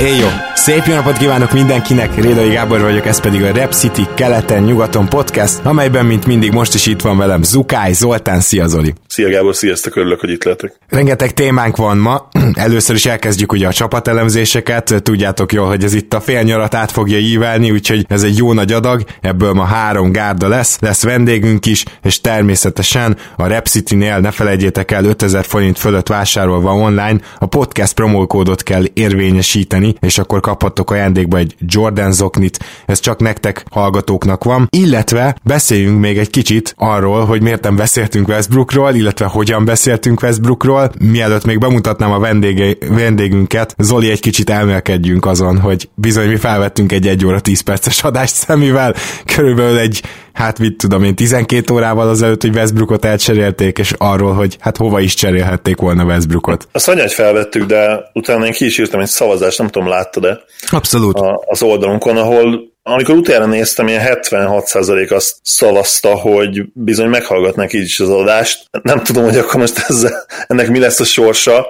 ellos. Szép jó napot kívánok mindenkinek, Rédai Gábor vagyok, ez pedig a Rep City keleten-nyugaton podcast, amelyben, mint mindig, most is itt van velem Zukály Zoltán, szia Zoli! Szia Gábor, sziasztok, örülök, hogy itt lehetek. Rengeteg témánk van ma, először is elkezdjük ugye a csapatelemzéseket, tudjátok jól, hogy ez itt a fél nyarat át fogja ívelni, úgyhogy ez egy jó nagy adag, ebből ma három gárda lesz, lesz vendégünk is, és természetesen a Rep City-nél ne felejtjétek el, 5000 forint fölött vásárolva online, a podcast promókódot kell érvényesíteni, és akkor kaphattok ajándékba egy Jordan zoknit, ez csak nektek hallgatóknak van, illetve beszéljünk még egy kicsit arról, hogy miért nem beszéltünk Westbrookról, illetve hogyan beszéltünk Westbrookról. Mielőtt még bemutatnám a vendége, vendégünket, Zoli egy kicsit elmelkedjünk azon, hogy bizony mi felvettünk egy 1 óra 10 perces adást szemével, körülbelül egy hát mit tudom én, 12 órával azelőtt, hogy Westbrookot elcserélték, és arról, hogy hát hova is cserélhették volna Westbrookot. A szanyát felvettük, de utána én ki is írtam egy szavazást, nem tudom, láttad-e? Abszolút. A, az oldalunkon, ahol amikor utána néztem, ilyen 76% azt szavazta, hogy bizony meghallgatnak így is az adást. Nem tudom, hogy akkor most ezzel, ennek mi lesz a sorsa,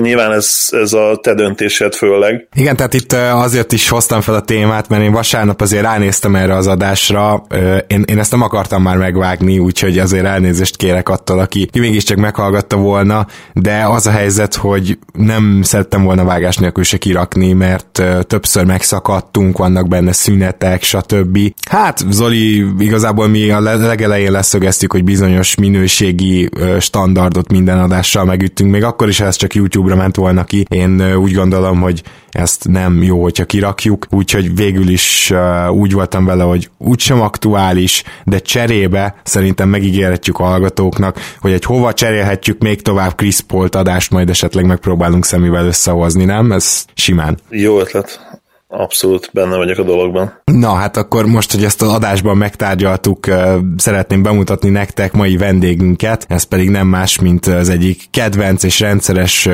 Nyilván ez, ez a te döntésed főleg. Igen, tehát itt azért is hoztam fel a témát, mert én vasárnap azért ránéztem erre az adásra, én, én ezt nem akartam már megvágni, úgyhogy azért elnézést kérek attól, aki ki mégiscsak meghallgatta volna, de az a helyzet, hogy nem szerettem volna vágás nélkül se kirakni, mert többször megszakadtunk, vannak benne szünetek, stb. Hát, Zoli, igazából mi a legelején leszögeztük, hogy bizonyos minőségi standardot minden adással megüttünk, még akkor is, ha ez csak YouTube YouTube-ra ment volna ki. Én úgy gondolom, hogy ezt nem jó, hogyha kirakjuk, úgyhogy végül is úgy voltam vele, hogy úgysem aktuális, de cserébe szerintem megígérhetjük a hallgatóknak, hogy egy hova cserélhetjük még tovább Chris Paul-t adást, majd esetleg megpróbálunk szemével összehozni, nem? Ez simán. Jó ötlet. Abszolút benne vagyok a dologban. Na hát akkor most, hogy ezt az adásban megtárgyaltuk, szeretném bemutatni nektek mai vendégünket, ez pedig nem más, mint az egyik kedvenc és rendszeres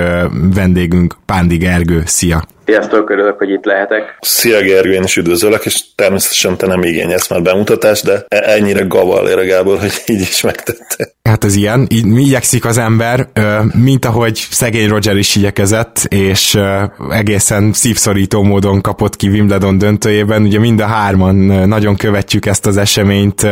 vendégünk, Pándi Gergő. Szia! Sziasztok, örülök, hogy itt lehetek. Szia Gergő, én is üdvözöllek, és természetesen te nem igényelsz már bemutatást, de e- ennyire gaval Gábor, hogy így is megtette. Hát ez ilyen, így igyekszik az ember, mint ahogy szegény Roger is igyekezett, és egészen szívszorító módon kapott ki Wimbledon döntőjében. Ugye mind a hárman nagyon követjük ezt az eseményt,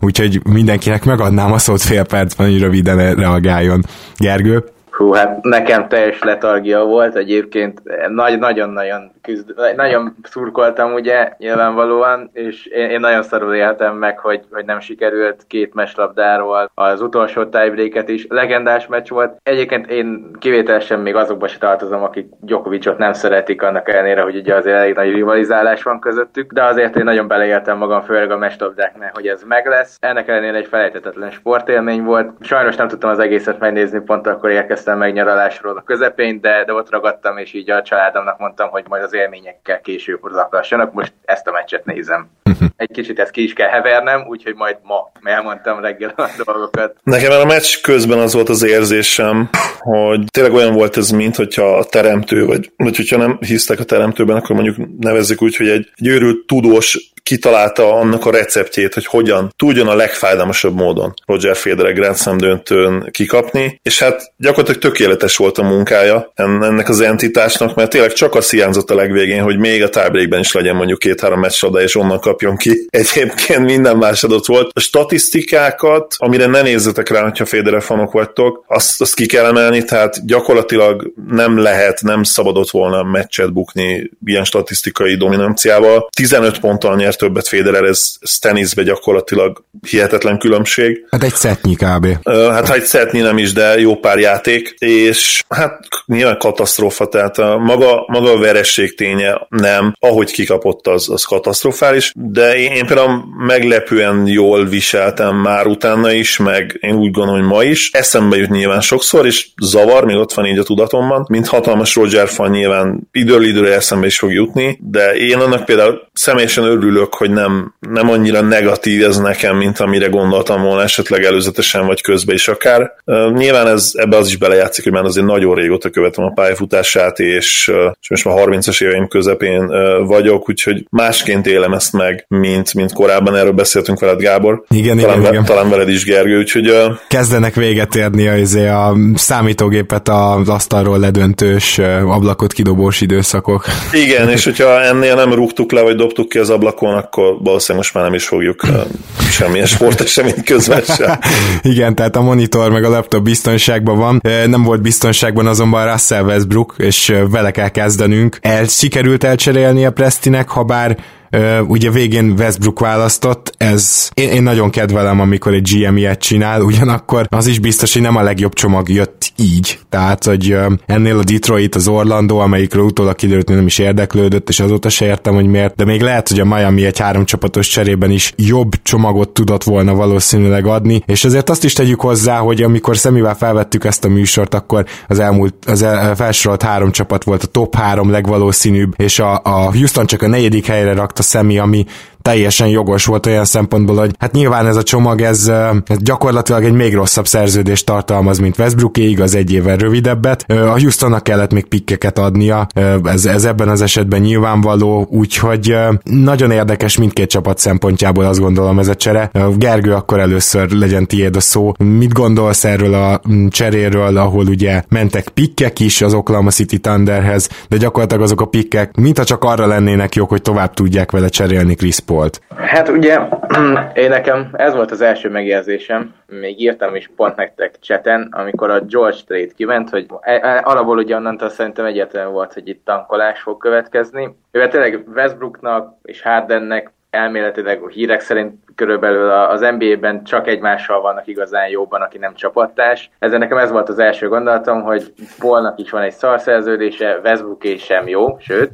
úgyhogy mindenkinek megadnám a szót fél percben, hogy röviden reagáljon. Gergő? Hú, hát nekem teljes letargia volt, egyébként nagyon-nagyon küzd, nagyon szurkoltam ugye nyilvánvalóan, és én, én nagyon szarul éltem meg, hogy, hogy nem sikerült két meslabdáról az utolsó tiebreaket is. Legendás meccs volt. Egyébként én kivételesen még azokba se tartozom, akik Djokovicot nem szeretik, annak ellenére, hogy ugye azért elég nagy rivalizálás van közöttük, de azért én nagyon beleéltem magam, főleg a meslabdáknál, hogy ez meg lesz. Ennek ellenére egy felejthetetlen sportélmény volt. Sajnos nem tudtam az egészet megnézni, pont akkor érkeztem meg nyaralásról a közepén, de, de ott ragadtam, és így a családomnak mondtam, hogy majd az élményekkel később zaklassanak. Most ezt a meccset nézem. Egy kicsit ezt ki is kell hevernem, úgyhogy majd ma elmondtam reggel a dolgokat. Nekem a meccs közben az volt az érzésem, hogy tényleg olyan volt ez, mint hogyha a teremtő, vagy, vagy hogyha nem hisztek a teremtőben, akkor mondjuk nevezzük úgy, hogy egy, egy őrült tudós kitalálta annak a receptjét, hogy hogyan tudjon a legfájdalmasabb módon Roger Federer Grand Slam döntőn kikapni, és hát gyakorlatilag tökéletes volt a munkája ennek az entitásnak, mert tényleg csak a hiányzott a legvégén, hogy még a tiebreakben is legyen mondjuk két-három meccsada, és onnan kapjon ki. Egyébként minden más adott volt. A statisztikákat, amire ne nézzetek rá, hogyha Federer fanok vagytok, azt, azt ki kell emelni, tehát gyakorlatilag nem lehet, nem szabadott volna meccset bukni ilyen statisztikai dominanciával. 15 ponttal nyert nyer többet Federer, ez, ez teniszbe gyakorlatilag hihetetlen különbség. Hát egy szetnyi kb. Hát ha egy szetnyi nem is, de jó pár játék, és hát nyilván katasztrófa, tehát a maga, maga a veresség ténye nem, ahogy kikapott az, az katasztrofális, de én, én például meglepően jól viseltem már utána is, meg én úgy gondolom, hogy ma is. Eszembe jut nyilván sokszor, és zavar, még ott van így a tudatomban, mint hatalmas Roger fan nyilván időről időre eszembe is fog jutni, de én annak például személyesen örülök, hogy nem, nem annyira negatív ez nekem, mint amire gondoltam volna esetleg előzetesen, vagy közben is akár. Nyilván ez, ebbe az is belejátszik, hogy már azért nagyon régóta követem a pályafutását, és, és most már 30-as éveim közepén vagyok, úgyhogy másként élem ezt meg, mint, mint korábban, erről beszéltünk veled Gábor. Igen, talán, igen, igen. talán veled is Gergő, úgyhogy... Kezdenek véget érni a, izé, a számítógépet az asztalról ledöntős ablakot kidobós időszakok. Igen, és hogyha ennél nem rúgtuk le, vagy dobtuk ki az ablakon, akkor valószínűleg most már nem is fogjuk semmilyen sportesemény közben sem. Igen, tehát a monitor meg a laptop biztonságban van. Nem volt biztonságban azonban Russell Westbrook, és vele kell kezdenünk. El, sikerült elcserélni a Prestinek, ha bár ugye végén Westbrook választott, ez én, én nagyon kedvelem, amikor egy GM ilyet csinál, ugyanakkor az is biztos, hogy nem a legjobb csomag jött így. Tehát, hogy ennél a Detroit, az Orlando, amelyikről utólag kiderült, nem is érdeklődött, és azóta se értem, hogy miért, de még lehet, hogy a Miami egy három csapatos cserében is jobb csomagot tudott volna valószínűleg adni, és azért azt is tegyük hozzá, hogy amikor Szemivel felvettük ezt a műsort, akkor az elmúlt, az el, felsorolt három csapat volt a top három legvalószínűbb, és a, a Houston csak a negyedik helyre rakta a szemi, ami teljesen jogos volt olyan szempontból, hogy hát nyilván ez a csomag, ez, ez gyakorlatilag egy még rosszabb szerződést tartalmaz, mint Westbrooké, igaz egy évvel rövidebbet. A Houstonnak kellett még pikkeket adnia, ez, ez ebben az esetben nyilvánvaló, úgyhogy nagyon érdekes mindkét csapat szempontjából azt gondolom ez a csere. Gergő, akkor először legyen tiéd a szó. Mit gondolsz erről a cseréről, ahol ugye mentek pikkek is az Oklahoma City Thunderhez, de gyakorlatilag azok a pikkek, mintha csak arra lennének jók, hogy tovább tudják vele cserélni Chris volt? Hát ugye, én nekem ez volt az első megérzésem, még írtam is pont nektek cseten, amikor a George trade kiment, hogy e, e, alapból ugye onnantól szerintem egyetlen volt, hogy itt tankolás fog következni. Ő tényleg Westbrooknak és Hardennek elméletileg a hírek szerint körülbelül az NBA-ben csak egymással vannak igazán jóban, aki nem csapattárs. Ezzel nekem ez volt az első gondolatom, hogy Polnak is van egy szarszerződése, Westbrook is sem jó, sőt,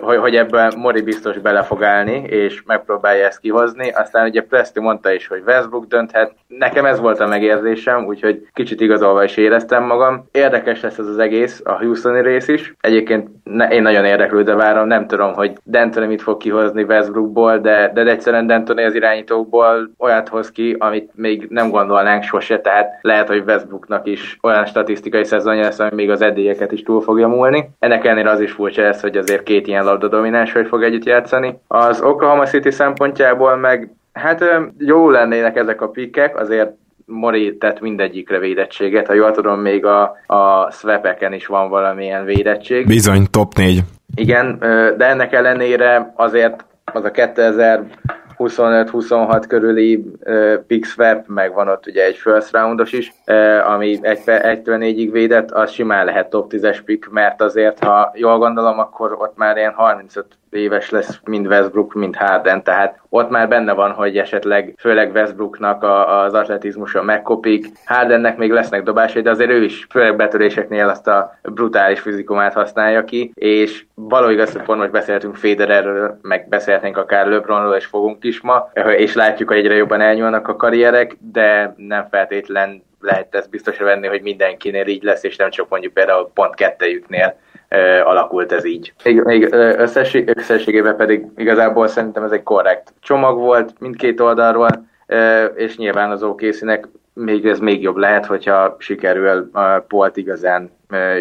hogy, hogy ebben Mori biztos bele fog állni, és megpróbálja ezt kihozni. Aztán ugye Presti mondta is, hogy Westbrook dönthet. Nekem ez volt a megérzésem, úgyhogy kicsit igazolva is éreztem magam. Érdekes lesz ez az egész, a Houstoni rész is. Egyébként én nagyon érdeklődve várom, nem tudom, hogy D'Antoni mit fog kihozni Westbrookból, de, de egyszerűen D'Antoni az irány irányítókból olyat hoz ki, amit még nem gondolnánk sose, tehát lehet, hogy Westbrooknak is olyan statisztikai szezonja lesz, ami még az eddieket is túl fogja múlni. Ennek ellenére az is furcsa lesz, hogy azért két ilyen labda domináns, hogy fog együtt játszani. Az Oklahoma City szempontjából meg hát jó lennének ezek a pikkek, azért Mori tett mindegyikre védettséget. Ha jól tudom, még a, a swapeken is van valamilyen védettség. Bizony, top 4. Igen, de ennek ellenére azért az a 2000 25-26 körüli uh, pick swap, meg van ott ugye egy first roundos is, uh, ami 1-től 4-ig védett, az simán lehet top 10-es pick, mert azért, ha jól gondolom, akkor ott már ilyen 35 éves lesz mind Westbrook, mind Harden, tehát ott már benne van, hogy esetleg főleg Westbrooknak a, az atletizmusa megkopik, Hardennek még lesznek dobásai, de azért ő is főleg betöréseknél azt a brutális fizikumát használja ki, és való igaz, hogy pont most beszéltünk Federerről, meg beszélhetnénk akár LeBronról, és fogunk is ma, és látjuk, hogy egyre jobban elnyúlnak a karrierek, de nem feltétlen lehet ezt biztosra venni, hogy mindenkinél így lesz, és nem csak mondjuk például pont kettejüknél alakult ez így. Még, még összesség, összességében pedig igazából szerintem ez egy korrekt csomag volt mindkét oldalról, és nyilván az OKC-nek még ez még jobb lehet, hogyha sikerül a Polt igazán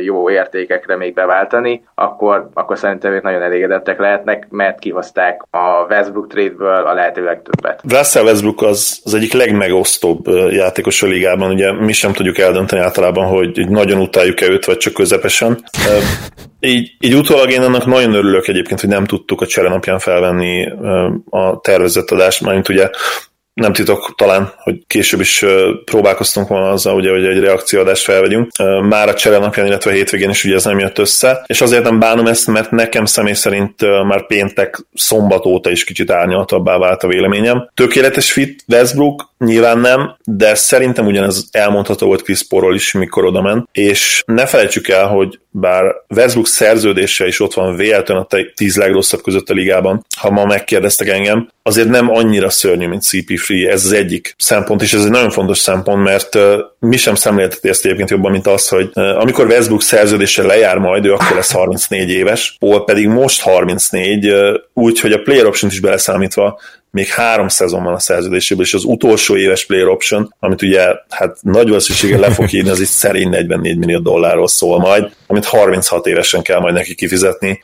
jó értékekre még beváltani, akkor, akkor szerintem ők nagyon elégedettek lehetnek, mert kihozták a Westbrook trade-ből a lehető legtöbbet. Russell Westbrook az, az egyik legmegosztóbb játékos a ligában, ugye mi sem tudjuk eldönteni általában, hogy nagyon utáljuk-e őt, vagy csak közepesen. Így, így utólag én annak nagyon örülök egyébként, hogy nem tudtuk a csere napján felvenni a tervezett adást, mert ugye nem titok talán, hogy később is próbálkoztunk volna azzal, ugye, hogy egy reakcióadást felvegyünk. Már a csere napján, illetve a hétvégén is ugye ez nem jött össze, és azért nem bánom ezt, mert nekem személy szerint már péntek, szombat óta is kicsit árnyaltabbá vált a véleményem. Tökéletes fit Westbrook, nyilván nem, de szerintem ugyanez elmondható volt Chris Porról is, mikor oda ment, és ne felejtsük el, hogy bár Westbrook szerződése is ott van véletlenül a tíz legrosszabb között a ligában, ha ma megkérdeztek engem, azért nem annyira szörnyű, mint CP3, ez az egyik szempont, és ez egy nagyon fontos szempont, mert mi sem szemlélteti ezt egyébként jobban, mint az, hogy amikor Westbrook szerződése lejár majd, ő akkor lesz 34 éves, Paul pedig most 34, uh, úgyhogy a player option is beleszámítva még három szezon van a szerződésében, és az utolsó éves player option, amit ugye hát nagy valószínűséggel le fog írni, az is szerint 44 millió dollárról szól majd, amit 36 évesen kell majd neki kifizetni.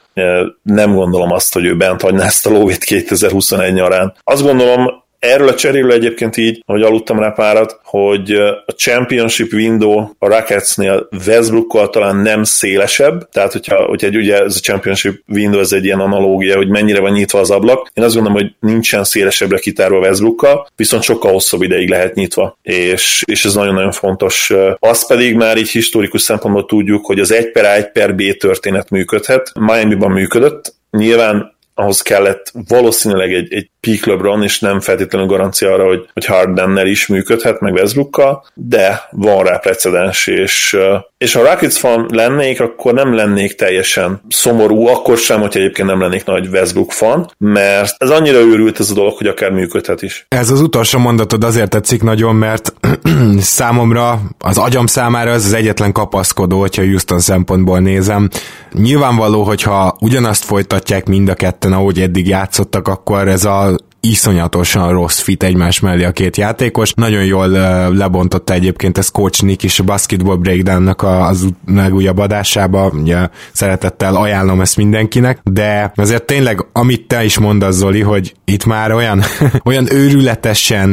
Nem gondolom azt, hogy ő bent hagyná ezt a lóvét 2021 nyarán. Azt gondolom, Erről a cseréről egyébként így, hogy aludtam rá párat, hogy a championship window a Rocketsnél Westbrookkal talán nem szélesebb, tehát hogyha, hogyha egy, ugye ez a championship window ez egy ilyen analógia, hogy mennyire van nyitva az ablak, én azt gondolom, hogy nincsen szélesebbre kitárva Westbrookkal, viszont sokkal hosszabb ideig lehet nyitva, és, és ez nagyon-nagyon fontos. Azt pedig már így historikus szempontból tudjuk, hogy az 1 per A, 1 per B történet működhet. Miami-ban működött, Nyilván ahhoz kellett valószínűleg egy, egy peak LeBron, és nem feltétlenül garancia arra, hogy, hogy Hardennel is működhet, meg Westbrookkal, de van rá precedens, és, és ha Rockets fan lennék, akkor nem lennék teljesen szomorú, akkor sem, hogy egyébként nem lennék nagy Westbrook fan, mert ez annyira őrült ez a dolog, hogy akár működhet is. Ez az utolsó mondatod azért tetszik nagyon, mert számomra, az agyam számára ez az egyetlen kapaszkodó, hogyha Houston szempontból nézem. Nyilvánvaló, hogyha ugyanazt folytatják mind a ketten, ahogy eddig játszottak, akkor ez a iszonyatosan rossz fit egymás mellé a két játékos. Nagyon jól lebontotta egyébként ez Coach Nick is a Basketball Breakdown-nak az legújabb adásába, ugye szeretettel ajánlom ezt mindenkinek, de azért tényleg, amit te is mondasz, Zoli, hogy itt már olyan, olyan őrületesen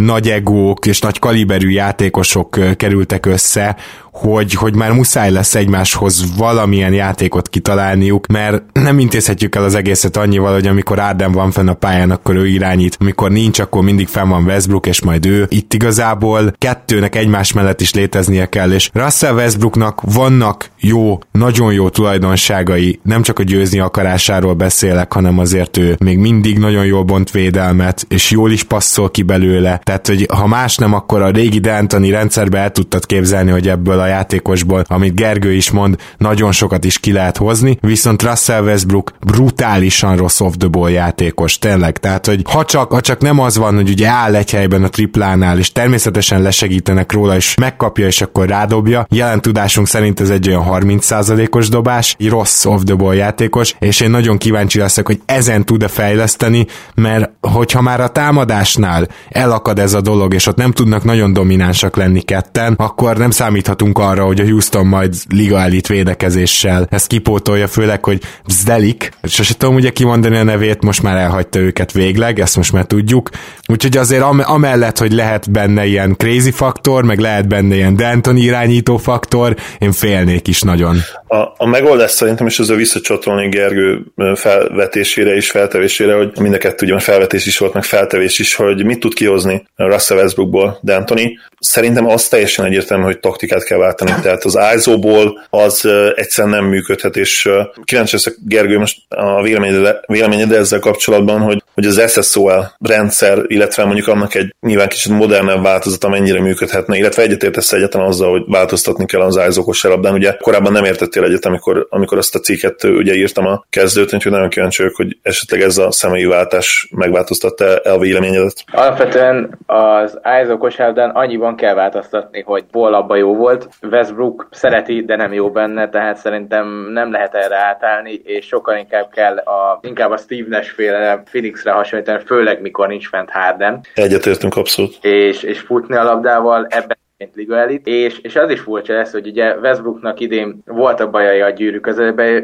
nagy egók és nagy kaliberű játékosok kerültek össze, hogy, hogy már muszáj lesz egymáshoz valamilyen játékot kitalálniuk, mert nem intézhetjük el az egészet annyival, hogy amikor Ádám van fenn a pályán, akkor ő irányít, amikor nincs, akkor mindig fenn van Westbrook, és majd ő. Itt igazából kettőnek egymás mellett is léteznie kell, és Russell Westbrooknak vannak jó, nagyon jó tulajdonságai, nem csak a győzni akarásáról beszélek, hanem azért ő még mindig nagyon jól bont védelmet, és jól is passzol ki belőle. Tehát, hogy ha más nem, akkor a régi D'Antoni rendszerbe el tudtad képzelni, hogy ebből a játékosból, amit Gergő is mond, nagyon sokat is ki lehet hozni, viszont Russell Westbrook brutálisan rossz off the ball játékos, tényleg. Tehát, hogy ha csak, ha csak nem az van, hogy ugye áll egy helyben a triplánál, és természetesen lesegítenek róla, és megkapja, és akkor rádobja. Jelen tudásunk szerint ez egy olyan 30%-os dobás, egy rossz off the ball játékos, és én nagyon kíváncsi leszek, hogy ezen tud-e fejleszteni, mert hogyha már a támadásnál elakad ez a dolog, és ott nem tudnak nagyon dominánsak lenni ketten, akkor nem számíthatunk arra, hogy a Houston majd liga elit védekezéssel ezt kipótolja, főleg, hogy Zdelik, sose tudom ugye kimondani a nevét, most már elhagyta őket végleg, ezt most már tudjuk, úgyhogy azért am- amellett, hogy lehet benne ilyen crazy faktor, meg lehet benne ilyen D'Antoni irányító faktor, én félnék is nagyon. A, a megoldás szerintem, és ezzel visszacsatolni Gergő felvetésére és feltevésére, hogy mind a kettő ugye felvetés is volt, meg feltevés is, hogy mit tud kihozni Russell Westbrookból D'Antoni. Szerintem az teljesen egyértelmű, hogy taktikát kell váltani. Tehát az ISO-ból az egyszerűen nem működhet, és kíváncsi leszek Gergő most a véleményed, véleményed ezzel kapcsolatban, hogy, hogy az SSOL rendszer, illetve mondjuk annak egy nyilván kicsit modernebb változata mennyire működhetne, illetve egyetértesz egyetlen azzal, hogy változtatni kell az ISO kosárlabdán. Ugye korábban nem értettél egyet, amikor, amikor azt a cikket ugye írtam a kezdőt, úgyhogy nagyon kíváncsi vagyok, hogy esetleg ez a személyi váltás megváltoztatta a véleményedet. Alapvetően az ISO kosárlabdán annyiban kell változtatni, hogy Paul abba jó volt, Westbrook szereti, de nem jó benne, tehát szerintem nem lehet erre átállni, és sokkal inkább kell a, inkább a Steve Nash féle Phoenixre hasonlítani, főleg mikor nincs fent Harden. Egyetértünk abszolút. És, és futni a labdával, ebben mint Liga Elit, és, és az is furcsa lesz, hogy ugye Westbrooknak idén voltak bajai a gyűrű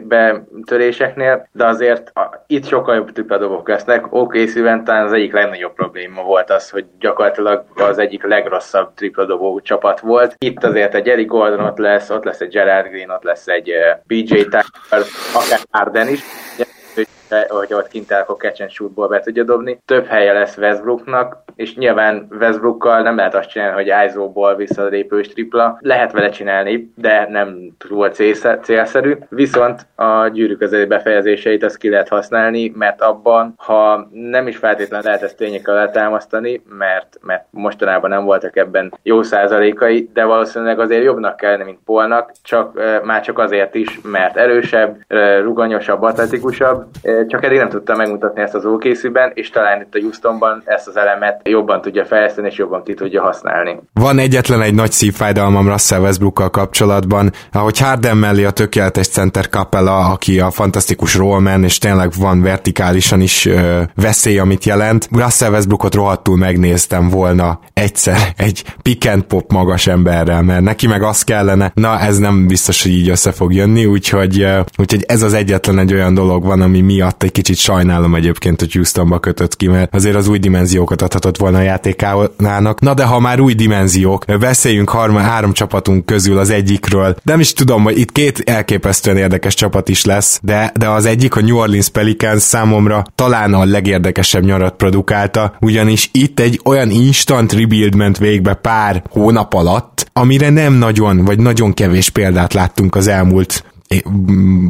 betöréseknél, de azért a, itt sokkal jobb tripladobok lesznek. OK szíven talán az egyik legnagyobb probléma volt az, hogy gyakorlatilag az egyik legrosszabb tripladobó csapat volt. Itt azért egy Eric Gordon ott lesz, ott lesz egy Gerard Green, ott lesz egy uh, PJ Tucker, akár Arden is hogy ott kint akkor catch be tudja dobni. Több helye lesz Westbrooknak, és nyilván Westbrookkal nem lehet azt csinálni, hogy ISO-ból visszalépős tripla. Lehet vele csinálni, de nem túl célszerű. Viszont a gyűrű közeli befejezéseit azt ki lehet használni, mert abban, ha nem is feltétlenül lehet ezt tényekkel letámasztani, mert, mert mostanában nem voltak ebben jó százalékai, de valószínűleg azért jobbnak kellene, mint Polnak, csak már csak azért is, mert erősebb, ruganyosabb, atletikusabb, csak eddig nem tudta megmutatni ezt az OKC-ben, és talán itt a Houstonban ezt az elemet jobban tudja fejleszteni, és jobban ki tudja használni. Van egyetlen egy nagy szívfájdalmam Russell Westbrookkal kapcsolatban, ahogy Harden mellé a tökéletes center Capella, aki a fantasztikus rollman, és tényleg van vertikálisan is ö, veszély, amit jelent. Russell Westbrookot rohadtul megnéztem volna egyszer egy pick and pop magas emberrel, mert neki meg az kellene, na ez nem biztos, hogy így össze fog jönni, úgyhogy, úgyhogy ez az egyetlen egy olyan dolog van, ami miatt egy kicsit sajnálom egyébként, hogy Houstonba kötött ki, mert azért az új dimenziókat adhatott volna a játékának. Na de ha már új dimenziók, beszéljünk harma, három csapatunk közül az egyikről. Nem is tudom, hogy itt két elképesztően érdekes csapat is lesz, de, de az egyik a New Orleans Pelicans számomra talán a legérdekesebb nyarat produkálta, ugyanis itt egy olyan instant rebuild ment végbe pár hónap alatt, amire nem nagyon, vagy nagyon kevés példát láttunk az elmúlt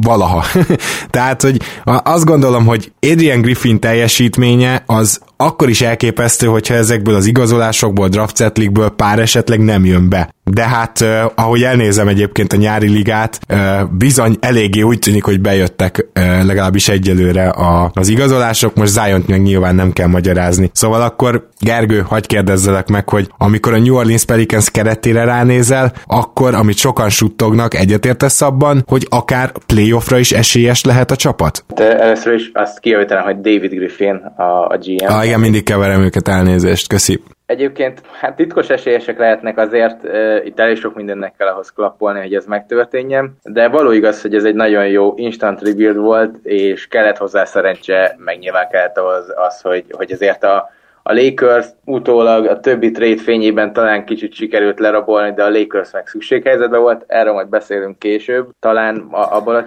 valaha. Tehát, hogy azt gondolom, hogy Adrian Griffin teljesítménye az akkor is elképesztő, hogyha ezekből az igazolásokból, draftsetlikből pár esetleg nem jön be. De hát, uh, ahogy elnézem egyébként a nyári ligát, uh, bizony eléggé úgy tűnik, hogy bejöttek uh, legalábbis egyelőre a, az igazolások, most zion meg nyilván nem kell magyarázni. Szóval akkor Gergő, hagyd kérdezzelek meg, hogy amikor a New Orleans Pelicans keretére ránézel, akkor, amit sokan suttognak, egyetértesz abban, hogy akár playoffra is esélyes lehet a csapat? De először is azt kijavítanám, hogy David Griffin a, a GM. Ah, igen, mindig keverem őket, elnézést, köszi. Egyébként hát titkos esélyesek lehetnek azért, uh, itt elég sok mindennek kell ahhoz klappolni, hogy ez megtörténjen, de való igaz, hogy ez egy nagyon jó instant rebuild volt, és kellett hozzá szerencse, meg nyilván kellett az, az hogy, hogy ezért a, a Lakers utólag a többi trade fényében talán kicsit sikerült lerabolni, de a Lakers meg szükséghelyzetben volt, erről majd beszélünk később, talán abban a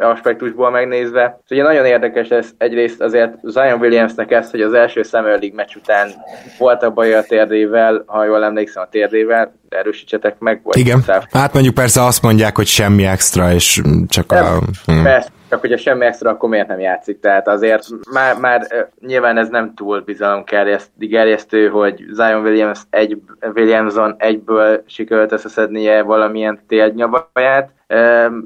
aspektusból megnézve. Ugye nagyon érdekes ez egyrészt azért Zion Williamsnek ezt, hogy az első Summer League meccs után volt a baj a térdével, ha jól emlékszem a térdével, erősítsetek meg. Vagy Igen, száv. hát mondjuk persze azt mondják, hogy semmi extra, és csak Nem, a... Hmm. Persze, csak hogyha semmi extra, akkor miért nem játszik? Tehát azért már, már nyilván ez nem túl bizalomgerjesztő, hogy Zion Williams egy, Williamson egyből sikerült összeszednie valamilyen térnyavaját,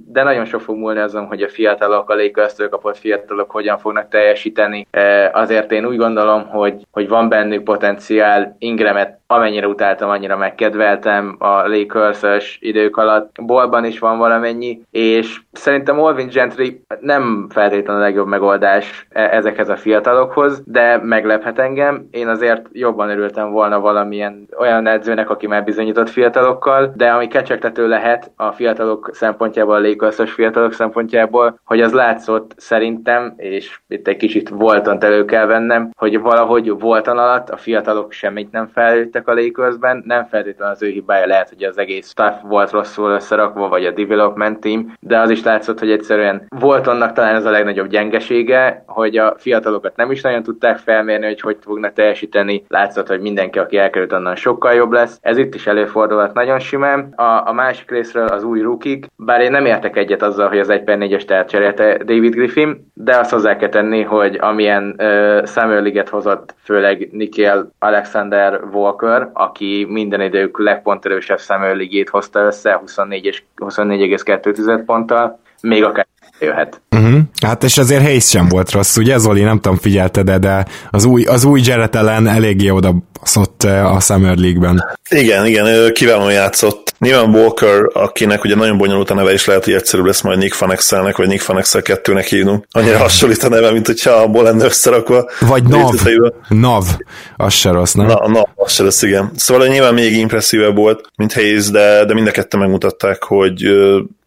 de nagyon sok fog múlni azon, hogy a fiatalok, a légköztől kapott fiatalok hogyan fognak teljesíteni. Azért én úgy gondolom, hogy, hogy van bennük potenciál, Ingramet amennyire utáltam, annyira megkedveltem a lakers idők alatt. Bolban is van valamennyi, és szerintem Olvin Gentry nem feltétlenül a legjobb megoldás e- ezekhez a fiatalokhoz, de meglephet engem. Én azért jobban örültem volna valamilyen olyan edzőnek, aki már bizonyított fiatalokkal, de ami kecsegtető lehet a fiatalok szempontjából, a lakers fiatalok szempontjából, hogy az látszott szerintem, és itt egy kicsit voltan elő kell vennem, hogy valahogy voltan alatt a fiatalok semmit nem felültek a Lakersben, nem feltétlenül az ő hibája lehet, hogy az egész staff volt rosszul összerakva, vagy a development team, de az is látszott, hogy egyszerűen volt annak talán ez a legnagyobb gyengesége, hogy a fiatalokat nem is nagyon tudták felmérni, hogy hogy fognak teljesíteni. Látszott, hogy mindenki, aki elkerült, onnan sokkal jobb lesz. Ez itt is előfordulhat nagyon simán. A, a másik részről az új rukik, bár én nem értek egyet azzal, hogy az 1 per 4-es tehet cserélte David Griffin, de azt hozzá kell tenni, hogy amilyen uh, Summer League-et hozott, főleg Nikhil Alexander Walker, aki minden idők legponterősebb szemőligét hozta össze 24,2 24 ponttal, még akár jöhet. Uh-huh. Hát és azért Hayes sem volt rossz, ugye Zoli, nem tudom figyelte, de, de az új, az új Jarrett ellen eléggé oda baszott a Summer League-ben. Igen, igen, kiválóan játszott. Nyilván Walker, akinek ugye nagyon bonyolult a neve, és lehet, hogy egyszerűbb lesz majd Nick Fanexelnek, vagy Nick Fanexel kettőnek hívnunk. Annyira hasonlít a neve, mint hogyha abból lenne összerakva. Vagy Nav. Nav. Az se rossz, nem? Na, Nav, az se rossz, igen. Szóval nyilván még impresszívebb volt, mint Hayes, de, de mind a ketten megmutatták, hogy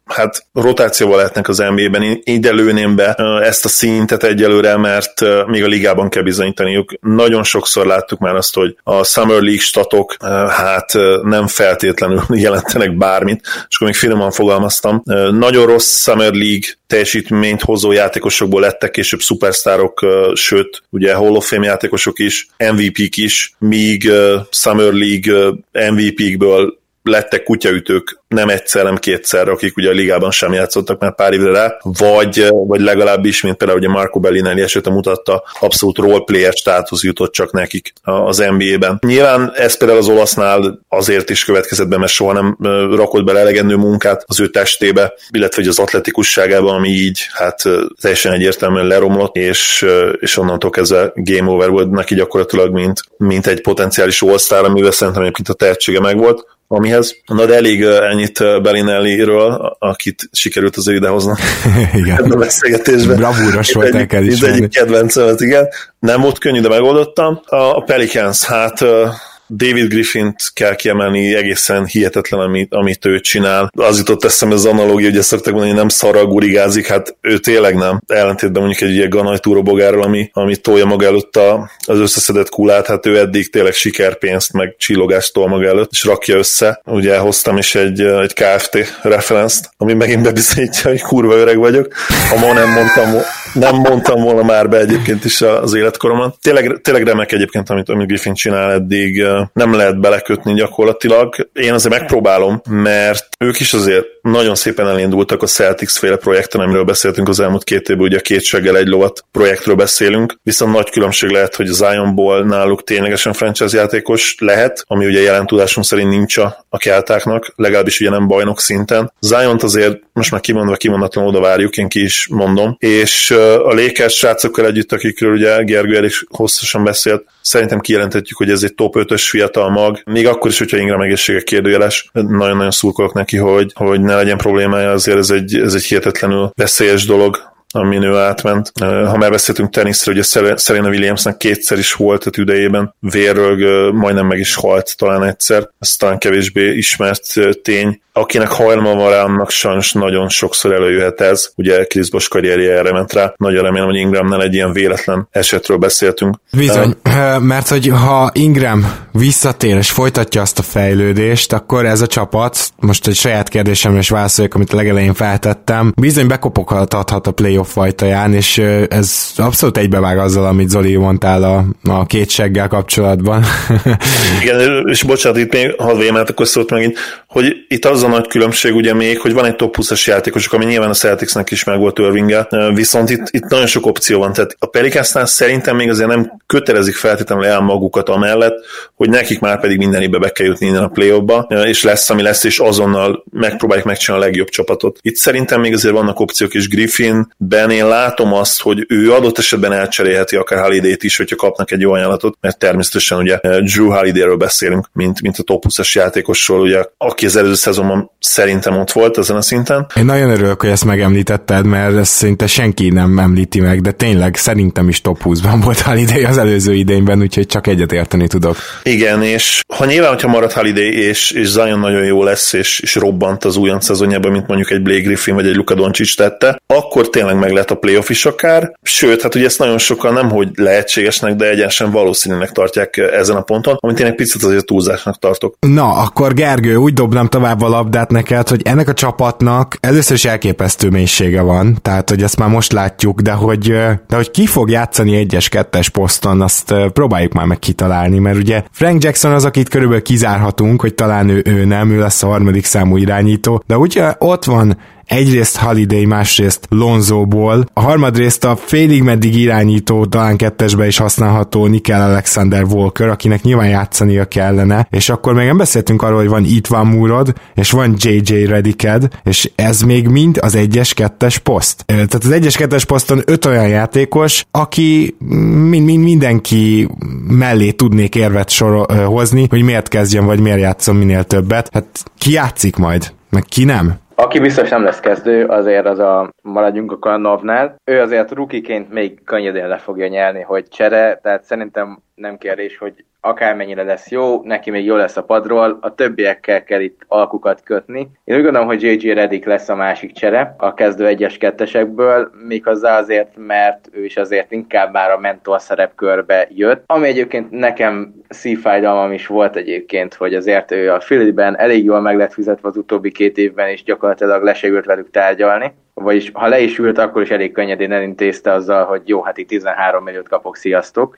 hát rotációval lehetnek az NBA-ben. Ide lőném be ezt a szintet egyelőre, mert még a ligában kell bizonyítaniuk. Nagyon sokszor láttuk már azt, hogy a Summer League statok hát nem feltétlenül jelentenek bármit, és akkor még finoman fogalmaztam. Nagyon rossz Summer League teljesítményt hozó játékosokból lettek később szupersztárok, sőt, ugye Hall of Fame játékosok is, MVP-k is, míg Summer League MVP-kből lettek kutyaütők nem egyszer, nem kétszer, akik ugye a ligában sem játszottak már pár évre rá, vagy, vagy legalábbis, mint például ugye Marco Bellinelli esete mutatta, abszolút roleplayer státusz jutott csak nekik az NBA-ben. Nyilván ez például az olasznál azért is következett be, mert soha nem rakott bele elegendő munkát az ő testébe, illetve hogy az atletikusságában, ami így hát teljesen egyértelműen leromlott, és, és onnantól kezdve game over volt neki gyakorlatilag, mint, mint egy potenciális all amivel szerintem egyébként a tehetsége megvolt amihez. Na de elég ennyit Bellinelli-ről, akit sikerült az idehoznak. igen. Ebben a beszélgetésben. Bravúros volt, el kell is egyik kedvencemet, igen. Nem volt könnyű, de megoldottam. A Pelicans, hát David Griffint kell kiemelni, egészen hihetetlen, amit, amit ő csinál. Az jutott eszembe az analógia, hogy ezt szokták mondani, hogy nem szarral gurigázik, hát ő tényleg nem. Ellentétben mondjuk egy ilyen ganaj túrobogárral, ami, ami tolja maga előtt a, az összeszedett kulát, hát ő eddig tényleg sikerpénzt, meg csillogást tol maga előtt, és rakja össze. Ugye hoztam is egy, egy KFT referenzt, ami megint bebizonyítja, hogy kurva öreg vagyok. Ha ma nem mondtam, nem mondtam volna már be egyébként is az életkoromat. Tényleg, tényleg remek egyébként, amit, amit Griffin csinál eddig nem lehet belekötni gyakorlatilag. Én azért megpróbálom, mert ők is azért nagyon szépen elindultak a Celtics féle projekten, amiről beszéltünk az elmúlt két évben, ugye a két seggel egy lovat projektről beszélünk, viszont nagy különbség lehet, hogy Zionból náluk ténylegesen franchise játékos lehet, ami ugye jelen tudásunk szerint nincs a, a keltáknak, legalábbis ugye nem bajnok szinten. Ziont azért most már kimondva kimondatlan oda várjuk, én ki is mondom, és a Lakers srácokkal együtt, akikről ugye Gergő elég hosszasan beszélt, szerintem kijelentetjük, hogy ez egy top 5-ös fiatal mag, még akkor is, hogyha Ingram egészsége kérdőjeles, nagyon-nagyon szurkolok neki, hogy, hogy ne legyen problémája, azért ez egy, ez egy hihetetlenül veszélyes dolog, amin ő átment. Ha már beszéltünk teniszre, ugye Serena Williamsnek kétszer is volt a idejében, vérrög majdnem meg is halt talán egyszer, ez talán kevésbé ismert tény, akinek hajlma van rá, annak sajnos nagyon sokszor előjöhet ez. Ugye Chris Bosch karrierje erre ment rá. Nagyon remélem, hogy Ingramnál egy ilyen véletlen esetről beszéltünk. Bizony, uh, mert hogy ha Ingram visszatér és folytatja azt a fejlődést, akkor ez a csapat, most egy saját kérdésemre is válaszoljak, amit a legelején feltettem, bizony bekopoghathat a playoff fajtaján, és ez abszolút egybevág azzal, amit Zoli mondtál a, a két seggel kapcsolatban. Igen, és bocsánat, itt még hadd vélemelt, akkor szólt megint, hogy itt az a nagy különbség ugye még, hogy van egy top 20-as játékosok, ami nyilván a Celticsnek is meg volt Irvinggel, viszont itt, itt nagyon sok opció van, tehát a Pelicansnál szerintem még azért nem kötelezik feltétlenül el magukat amellett, hogy nekik már pedig minden évbe be kell jutni innen a play és lesz, ami lesz, és azonnal megpróbáljuk megcsinálni a legjobb csapatot. Itt szerintem még azért vannak opciók, és Griffin, Ben, én látom azt, hogy ő adott esetben elcserélheti akár Holiday-t is, hogyha kapnak egy jó ajánlatot, mert természetesen ugye Drew Holiday-ről beszélünk, mint, mint a top 20-as játékosról, ugye, aki az előző szezonban szerintem ott volt ezen a szinten. Én nagyon örülök, hogy ezt megemlítetted, mert ezt szinte senki nem említi meg, de tényleg szerintem is top 20-ban volt Holiday az előző idényben, úgyhogy csak egyet érteni tudok. Igen, és ha nyilván, hogyha marad Holiday, és, és Zion nagyon jó lesz, és, és robbant az újon szezonjában, mint mondjuk egy Blake Griffin vagy egy Luka Doncic tette, akkor tényleg meg lehet a playoff is akár. Sőt, hát ugye ezt nagyon sokan nem, hogy lehetségesnek, de egyenesen valószínűnek tartják ezen a ponton, amit én egy picit azért túlzásnak tartok. Na, akkor Gergő, úgy dobnám tovább a labdát neked, hogy ennek a csapatnak először is elképesztő mélysége van, tehát hogy ezt már most látjuk, de hogy, de hogy ki fog játszani egyes-kettes poszton, azt próbáljuk már meg kitalálni, mert ugye Frank Jackson az, akit körülbelül kizárhatunk, hogy talán ő, ő nem, ő lesz a harmadik számú irányító, de ugye ott van egyrészt Holiday, másrészt Lonzóból, a harmadrészt a félig meddig irányító, talán kettesbe is használható Nikel Alexander Walker, akinek nyilván játszania kellene, és akkor még nem beszéltünk arról, hogy van Itvan Murod, és van JJ Rediked, és ez még mind az egyes kettes poszt. Tehát az egyes kettes poszton öt olyan játékos, aki mind, mind mindenki mellé tudnék érvet sor, hozni, hogy miért kezdjen, vagy miért játszom minél többet. Hát ki játszik majd? Meg ki nem? Aki biztos nem lesz kezdő, azért az a, maradjunk a Kanovnál. Ő azért rukiként még könnyedén le fogja nyerni, hogy csere, tehát szerintem nem kérdés, hogy akármennyire lesz jó, neki még jó lesz a padról, a többiekkel kell itt alkukat kötni. Én úgy gondolom, hogy JJ Redick lesz a másik csere a kezdő egyes kettesekből, méghozzá azért, mert ő is azért inkább már a mentor szerepkörbe jött, ami egyébként nekem szívfájdalmam is volt egyébként, hogy azért ő a Philly-ben elég jól meg lett fizetve az utóbbi két évben, és gyakorlatilag lesegült velük tárgyalni vagyis ha le is ült, akkor is elég könnyedén elintézte azzal, hogy jó, hát itt 13 milliót kapok, sziasztok.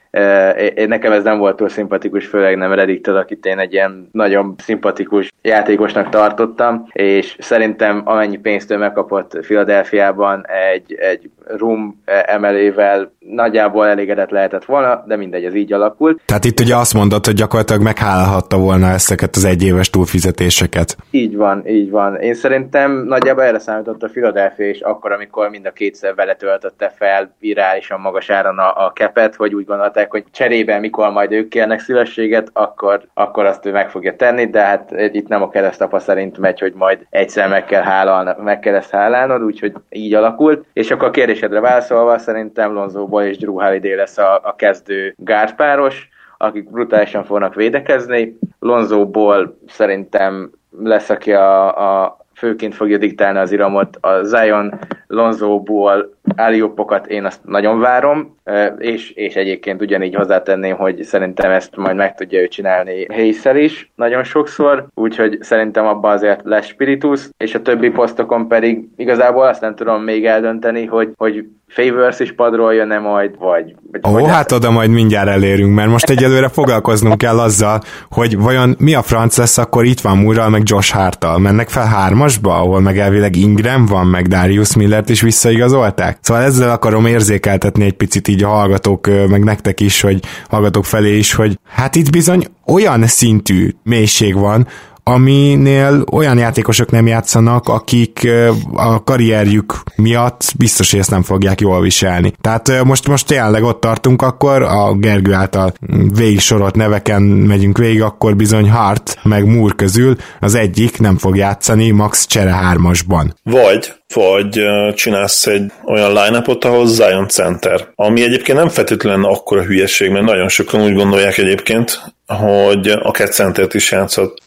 Nekem ez nem volt túl szimpatikus, főleg nem Reddiktől, akit én egy ilyen nagyon szimpatikus játékosnak tartottam, és szerintem amennyi pénzt ő megkapott Filadelfiában egy, egy room emelével nagyjából elégedett lehetett volna, de mindegy, ez így alakult. Tehát itt ugye azt mondod, hogy gyakorlatilag meghálhatta volna ezeket az egyéves túlfizetéseket. Így van, így van. Én szerintem nagyjából erre számított a Philadelphia és akkor, amikor mind a kétszer vele töltötte fel virálisan magas áron a, a kepet, hogy úgy gondolták, hogy cserébe, mikor majd ők kérnek szívességet, akkor, akkor azt ő meg fogja tenni, de hát itt nem a keresztapa szerint megy, hogy majd egyszer meg kell, hálal, meg kell ezt hálálnod, úgyhogy így alakult. És akkor a kérdésedre válaszolva szerintem Lonzóból és Drew Holiday lesz a, a kezdő gárdpáros, akik brutálisan fognak védekezni. Lonzóból szerintem lesz, aki a, a főként fogja diktálni az iramot. A Zion Lonzóból álliopokat én azt nagyon várom, és, és egyébként ugyanígy hozzátenném, hogy szerintem ezt majd meg tudja ő csinálni Hayeszel is nagyon sokszor, úgyhogy szerintem abban azért lesz spiritus, és a többi posztokon pedig igazából azt nem tudom még eldönteni, hogy, hogy Favors is padról jön-e majd, vagy... Ó, vagy hát oda majd mindjárt elérünk, mert most egyelőre foglalkoznunk kell azzal, hogy vajon mi a franc lesz, akkor itt van Murral, meg Josh Hartal. Mennek fel hármasba, ahol meg elvileg Ingram van, meg Darius Millert is visszaigazolták? Szóval ezzel akarom érzékeltetni egy picit így a hallgatók, meg nektek is, hogy hallgatók felé is, hogy hát itt bizony olyan szintű mélység van, aminél olyan játékosok nem játszanak, akik a karrierjük miatt biztos, hogy ezt nem fogják jól viselni. Tehát most, most tényleg ott tartunk akkor, a Gergő által végig sorolt neveken megyünk végig, akkor bizony Hart meg Moore közül az egyik nem fog játszani max csere hármasban. Vagy vagy csinálsz egy olyan line ahol Zion Center, ami egyébként nem feltétlenül akkora hülyeség, mert nagyon sokan úgy gondolják egyébként, hogy a cat centert is játszott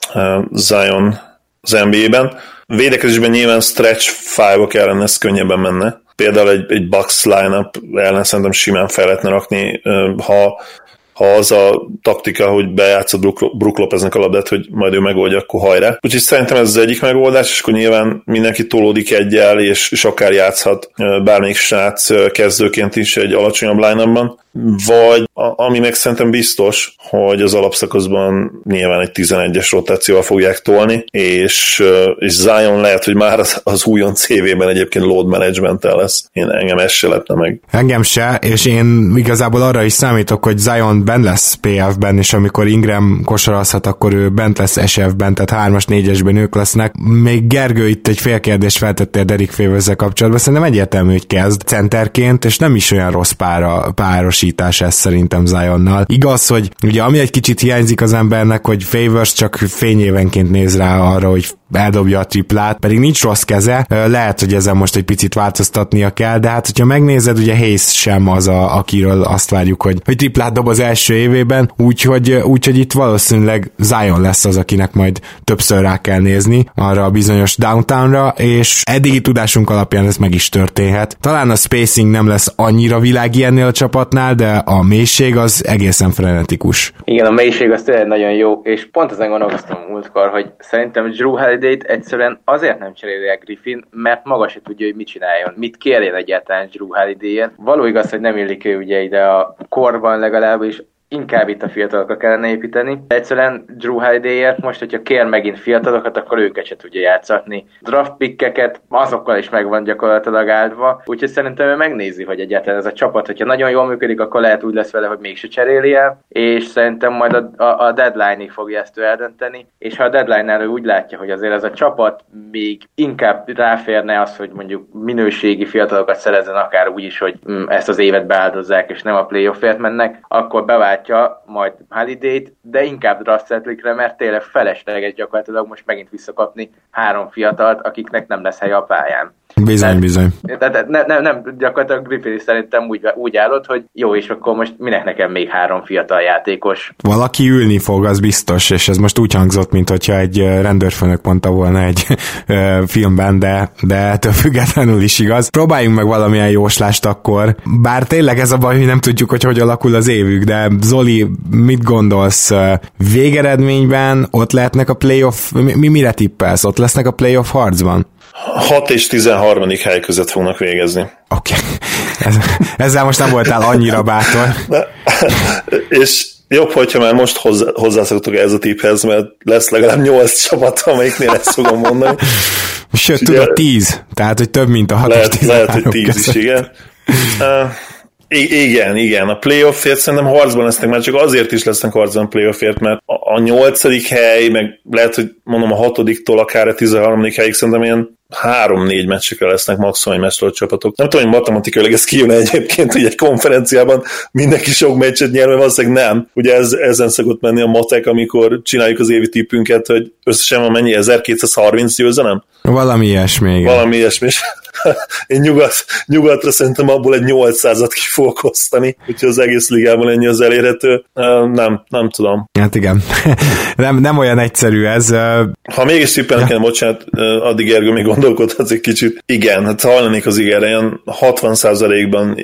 Zion az NBA-ben. Védekezésben nyilván stretch five-ok ellen ez könnyebben menne. Például egy, egy box line-up ellen szerintem simán fel lehetne rakni, ha ha az a taktika, hogy bejátszod Brook, Lopeznek a labdát, hogy majd ő megoldja, akkor hajrá. Úgyhogy szerintem ez az egyik megoldás, és akkor nyilván mindenki tolódik egyel, és, és akár játszhat bármelyik srác kezdőként is egy alacsonyabb line vagy ami meg szerintem biztos, hogy az alapszakaszban nyilván egy 11-es rotációval fogják tolni, és, és Zion lehet, hogy már az, az újon CV-ben egyébként load management lesz. Én engem ez se lepne meg. Engem se, és én igazából arra is számítok, hogy Zion ben lesz PF-ben, és amikor Ingram kosarazhat, akkor ő bent lesz SF-ben, tehát 3-as, 4-esben ők lesznek. Még Gergő itt egy fél kérdést feltettél Derek favors kapcsolatban, szerintem egyértelmű, hogy kezd centerként, és nem is olyan rossz pára, páros párosítás ez szerintem Zionnal. Igaz, hogy ugye ami egy kicsit hiányzik az embernek, hogy Favors csak fényévenként néz rá arra, hogy eldobja a triplát, pedig nincs rossz keze, lehet, hogy ezen most egy picit változtatnia kell, de hát hogyha megnézed, ugye Hayes sem az, a, akiről azt várjuk, hogy, hogy triplát dob az első évében, úgyhogy, úgyhogy itt valószínűleg Zion lesz az, akinek majd többször rá kell nézni arra a bizonyos downtownra, és eddigi tudásunk alapján ez meg is történhet. Talán a spacing nem lesz annyira világi ennél a csapatnál, de a mélység az egészen frenetikus. Igen, a mélység az tényleg nagyon jó, és pont ezen gondolkoztam múltkor, hogy szerintem Drew Holiday-t egyszerűen azért nem cserélják Griffin, mert maga se tudja, hogy mit csináljon, mit kérjen egyáltalán Drew Holiday-en. Való igaz, hogy nem illik ő ugye ide a korban legalábbis inkább itt a fiatalokra kellene építeni. Egyszerűen Drew holiday most, hogyha kér megint fiatalokat, akkor őket se tudja játszatni. Draft pickeket azokkal is meg van gyakorlatilag áldva, úgyhogy szerintem ő megnézi, hogy egyáltalán ez a csapat, hogyha nagyon jól működik, akkor lehet úgy lesz vele, hogy mégse cseréli el, és szerintem majd a, a, a deadline-ig fogja ezt ő eldönteni, és ha a deadline-nál ő úgy látja, hogy azért ez a csapat még inkább ráférne az, hogy mondjuk minőségi fiatalokat szerezzen, akár úgy is, hogy mm, ezt az évet beáldozzák, és nem a playoffért mennek, akkor bevált látja majd holiday de inkább Drassetlikre, mert tényleg felesleges gyakorlatilag most megint visszakapni három fiatalt, akiknek nem lesz hely a pályán. Bizony, Tehát- bizony. Tehát nem, nem, nem, gyakorlatilag Griffin szerintem úgy, úgy állott, hogy jó, és akkor most minek nekem még három fiatal játékos. Valaki ülni fog, az biztos, és ez most úgy hangzott, mint hogyha egy rendőrfőnök mondta volna egy filmben, de, de ettől függetlenül is igaz. Próbáljunk meg valamilyen jóslást akkor, bár tényleg ez a baj, hogy nem tudjuk, hogy hogy alakul az évük, de Zoli, mit gondolsz? Végeredményben ott lehetnek a playoff, mi, mi mire tippelsz? Ott lesznek a playoff harcban? 6 és 13. hely között fognak végezni. Oké. Okay. Ez, ezzel most nem voltál annyira bátor. De, és jobb, hogyha már most hozzá, hozzászoktok ez a tipphez, mert lesz legalább 8 csapat, amelyiknél ezt fogom mondani. Sőt, Ugye- tudod, 10. Tehát, hogy több, mint a 6 Lehet, és 13 lehet hogy 10 is, között. igen. Uh, I- igen, igen. A playoffért szerintem harcban lesznek, már csak azért is lesznek harcban a playoffért, mert a, a nyolcadik hely, meg lehet, hogy mondom a hatodiktól akár a 13. helyig szerintem ilyen három-négy meccsekre lesznek maximum egy meccsről csapatok. Nem tudom, hogy matematikailag ez kijön egyébként, hogy egy konferenciában mindenki sok meccset nyer, mert valószínűleg nem. Ugye ez, ezen szokott menni a matek, amikor csináljuk az évi tippünket, hogy összesen van mennyi, 1230 győzelem? Valami ilyesmi, igen. valami ilyesmi. Én nyugat, nyugatra szerintem abból egy 800-at ki fogok osztani, úgyhogy az egész ligában ennyi az elérhető. Nem, nem tudom. Hát igen. nem, nem olyan egyszerű ez. Ha mégis tippelni kell, bocsánat, addig Ergő még gondolkodhatsz egy kicsit. Igen, hát hallanék az igenre, ilyen 60%-ban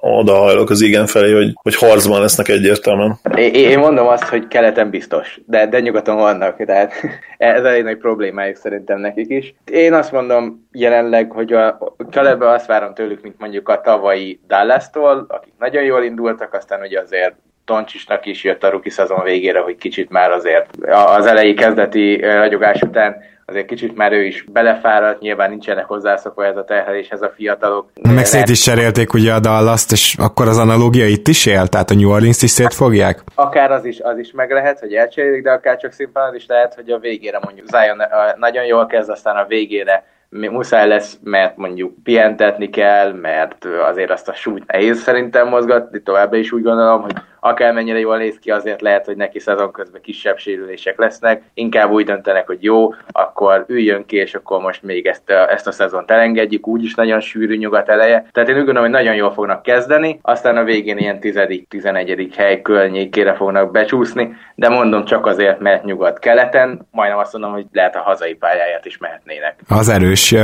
odahajlok az igen felé, hogy, hogy harcban lesznek egyértelműen. Én, én mondom azt, hogy keleten biztos, de, de nyugaton vannak, tehát ez elég nagy problémájuk szerintem nekik is. Én azt mondom jelenleg, hogy keletben azt várom tőlük, mint mondjuk a tavalyi Dallas-tól, akik nagyon jól indultak, aztán ugye azért Toncsisnak is jött a ruki szezon végére, hogy kicsit már azért az elejé kezdeti ragyogás után azért kicsit már ő is belefáradt, nyilván nincsenek hozzászokva ez a terheléshez a fiatalok. meg szét is cserélték ugye a dallas és akkor az analógia itt is él? Tehát a New Orleans is szétfogják? akár az is, az is meg lehet, hogy elcserélik, de akár csak szimplán az is lehet, hogy a végére mondjuk Zion nagyon jól kezd, aztán a végére muszáj lesz, mert mondjuk pihentetni kell, mert azért azt a súlyt nehéz szerintem mozgatni, továbbra is úgy gondolom, hogy akármennyire jól néz ki, azért lehet, hogy neki szezon közben kisebb sérülések lesznek, inkább úgy döntenek, hogy jó, akkor üljön ki, és akkor most még ezt, a- ezt a szezont elengedjük, úgyis nagyon sűrű nyugat eleje. Tehát én úgy gondolom, hogy nagyon jól fognak kezdeni, aztán a végén ilyen 10.-11. hely környékére fognak becsúszni, de mondom csak azért, mert nyugat-keleten, majdnem azt mondom, hogy lehet a hazai pályáját is mehetnének. Az erős.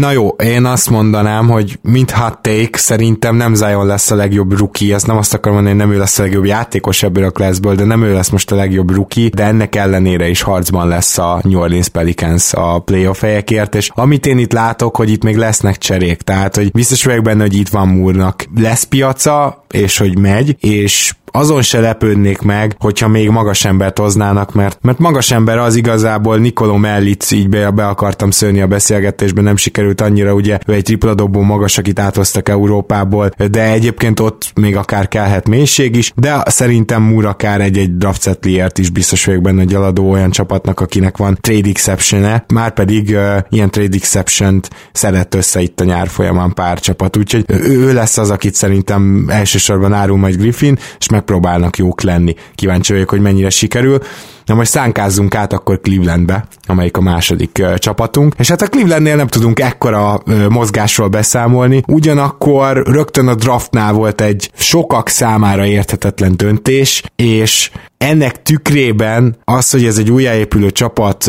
Na jó, én azt mondanám, hogy mint hot take, szerintem nem Zion lesz a legjobb rookie, ezt nem azt akarom mondani, hogy nem ő lesz a legjobb játékos ebből a classből, de nem ő lesz most a legjobb rookie, de ennek ellenére is harcban lesz a New Orleans Pelicans a playoff helyekért, és amit én itt látok, hogy itt még lesznek cserék, tehát hogy biztos vagyok benne, hogy itt van Múrnak lesz piaca, és hogy megy, és azon se lepődnék meg, hogyha még magas embert hoznának, mert, mert magas ember az igazából Nikoló Mellic, így be, be akartam szőni a beszélgetésben, nem sikerült annyira, ugye ő egy tripla dobó magas, akit áthoztak Európából, de egyébként ott még akár kellhet mélység is, de szerintem Moore akár egy-egy draft is biztos vagyok benne, hogy eladó olyan csapatnak, akinek van trade exception-e, már pedig uh, ilyen trade exception-t szedett össze itt a nyár folyamán pár csapat, úgyhogy ő, lesz az, akit szerintem elsősorban árul majd Griffin, és megpróbálnak jók lenni. Kíváncsi vagyok, hogy mennyire sikerül. Na most szánkázzunk át akkor Clevelandbe, amelyik a második uh, csapatunk, és hát a Clevelandnél nem tudunk ekkora uh, mozgásról beszámolni, ugyanakkor rögtön a draftnál volt egy sokak számára érthetetlen döntés, és ennek tükrében az, hogy ez egy újjáépülő csapat,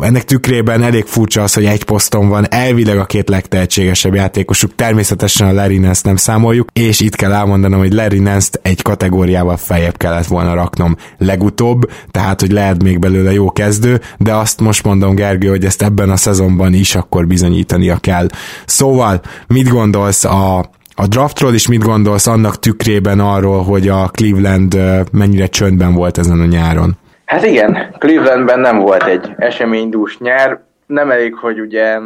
ennek tükrében elég furcsa az, hogy egy poszton van. Elvileg a két legtehetségesebb játékosuk, természetesen a Larry Nance nem számoljuk, és itt kell elmondanom, hogy Larry Nance-t egy kategóriával feljebb kellett volna raknom legutóbb, tehát hogy lehet még belőle jó kezdő, de azt most mondom Gergő, hogy ezt ebben a szezonban is akkor bizonyítania kell. Szóval, mit gondolsz a, a draftról, és mit gondolsz annak tükrében arról, hogy a Cleveland mennyire csöndben volt ezen a nyáron? Hát igen, Clevelandben nem volt egy eseménydús nyár, nem elég, hogy ugye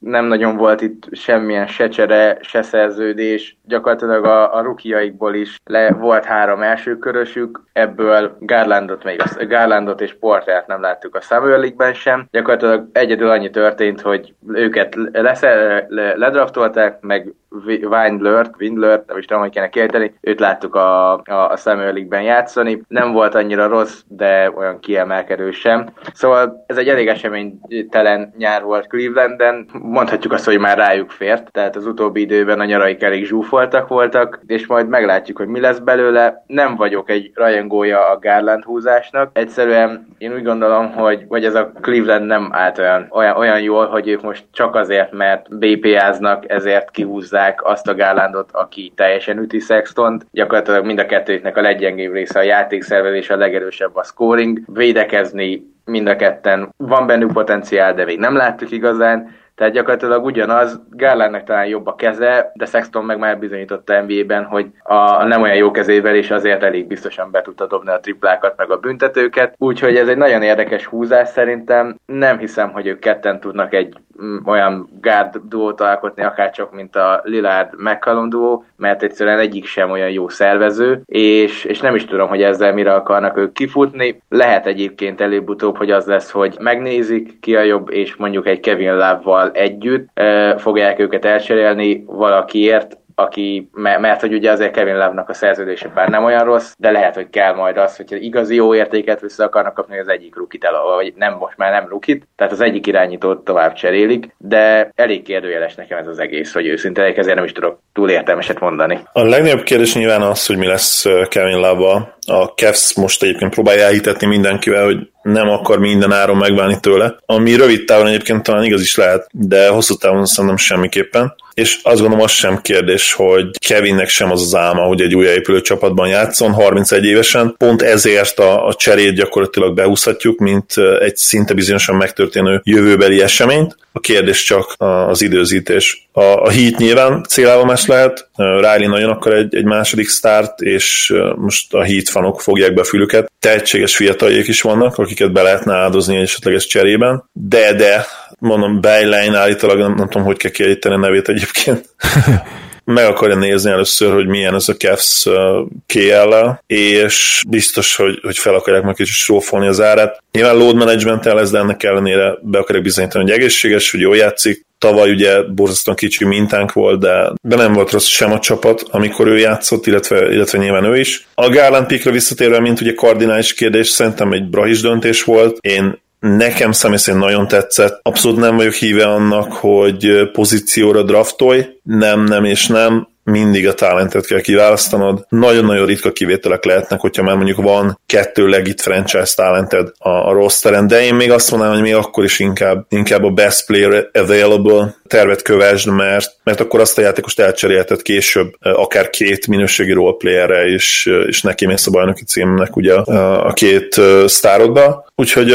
nem nagyon volt itt semmilyen se csere, se szerződés, gyakorlatilag a, a rukiaikból is le, volt három első körösük, ebből Garlandot, még a, Garlandot és Portert nem láttuk a Summer League-ben sem, gyakorlatilag egyedül annyi történt, hogy őket lesze, le, ledraftolták, meg Windler, Windler, nem is tudom, hogy kéne kiejteni, őt láttuk a, a, a Summer League-ben játszani. Nem volt annyira rossz, de olyan kiemelkedő sem. Szóval ez egy elég eseménytelen nyár volt Clevelanden. Mondhatjuk azt, hogy már rájuk fért, tehát az utóbbi időben a nyaraik elég zsúfoltak voltak, és majd meglátjuk, hogy mi lesz belőle. Nem vagyok egy rajongója a Garland húzásnak. Egyszerűen én úgy gondolom, hogy vagy ez a Cleveland nem állt olyan, olyan, olyan jól, hogy ők most csak azért, mert BPA-znak, ezért kihúzzák azt a Garlandot, aki teljesen üti Sextont. Gyakorlatilag mind a kettőknek a leggyengébb része a játékszervezés, a legerősebb a scoring. Védekezni mind a ketten van bennük potenciál, de még nem láttuk igazán. Tehát gyakorlatilag ugyanaz, Garlandnek talán jobb a keze, de Sexton meg már bizonyította NBA-ben, hogy a nem olyan jó kezével is azért elég biztosan be tudta dobni a triplákat, meg a büntetőket. Úgyhogy ez egy nagyon érdekes húzás szerintem. Nem hiszem, hogy ők ketten tudnak egy mm, olyan guard duót alkotni, akár csak, mint a Lillard McCallum duó, mert egyszerűen egyik sem olyan jó szervező, és, és nem is tudom, hogy ezzel mire akarnak ők kifutni. Lehet egyébként előbb-utóbb, hogy az lesz, hogy megnézik ki a jobb, és mondjuk egy Kevin Love-val együtt fogják őket elcserélni valakiért, aki, mert hogy ugye azért Kevin Love-nak a szerződése bár nem olyan rossz, de lehet, hogy kell majd az, hogyha igazi jó értéket vissza akarnak kapni, az egyik rukit el, vagy nem, most már nem rukit, tehát az egyik irányítót tovább cserélik, de elég kérdőjeles nekem ez az egész, hogy őszinte, ezért nem is tudok túl értelmeset mondani. A legnagyobb kérdés nyilván az, hogy mi lesz Kevin love A Cavs most egyébként próbálja elhitetni mindenkivel, hogy nem akar minden áron megválni tőle, ami rövid távon egyébként talán igaz is lehet, de hosszú távon szerintem semmiképpen. És azt gondolom, az sem kérdés, hogy Kevinnek sem az az álma, hogy egy újjáépülő csapatban játszon 31 évesen. Pont ezért a, a cserét gyakorlatilag behúzhatjuk, mint egy szinte bizonyosan megtörténő jövőbeli eseményt. A kérdés csak az időzítés. A, a Heat nyilván célállomás lehet, Riley nagyon akar egy, egy második start, és most a Heat fanok fogják be a fülüket. Tehetséges fiataljék is vannak, akiket be lehetne áldozni egy esetleges cserében, de, de, mondom, Bejlein állítólag, nem, nem tudom, hogy kell kiejteni a nevét egyébként. meg akarja nézni először, hogy milyen ez a Cavs kl és biztos, hogy, hogy fel akarják meg kicsit srófolni az árát. Nyilván load management lesz, de ennek ellenére be akarják bizonyítani, hogy egészséges, hogy jól játszik. Tavaly ugye borzasztóan kicsi mintánk volt, de, de nem volt rossz sem a csapat, amikor ő játszott, illetve, illetve nyilván ő is. A Garland pikra visszatérve, mint ugye kardinális kérdés, szerintem egy brahis döntés volt. Én Nekem személy szerint nagyon tetszett. Abszolút nem vagyok híve annak, hogy pozícióra draftolj. Nem, nem és nem mindig a talentet kell kiválasztanod. Nagyon-nagyon ritka kivételek lehetnek, hogyha már mondjuk van kettő legit franchise talented a, a rosteren, de én még azt mondanám, hogy még akkor is inkább, inkább a best player available tervet kövesd, mert, mert akkor azt a játékost elcserélheted később akár két minőségi roleplayerre, és, és neki mész a bajnoki címnek ugye a két sztárodba. Úgyhogy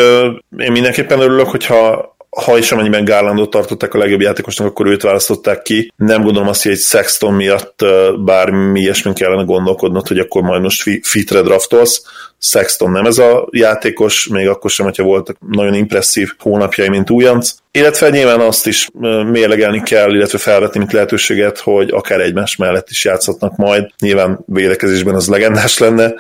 én mindenképpen örülök, hogyha ha is amennyiben Garlandot tartották a legjobb játékosnak, akkor őt választották ki. Nem gondolom azt, hogy egy Sexton miatt bármi ilyesmi kellene gondolkodnod, hogy akkor majd most fitre draftolsz. Sexton nem ez a játékos, még akkor sem, hogyha voltak nagyon impresszív hónapjai, mint újonc. Illetve nyilván azt is mérlegelni kell, illetve felvetni, mint lehetőséget, hogy akár egymás mellett is játszhatnak majd. Nyilván védekezésben az legendás lenne,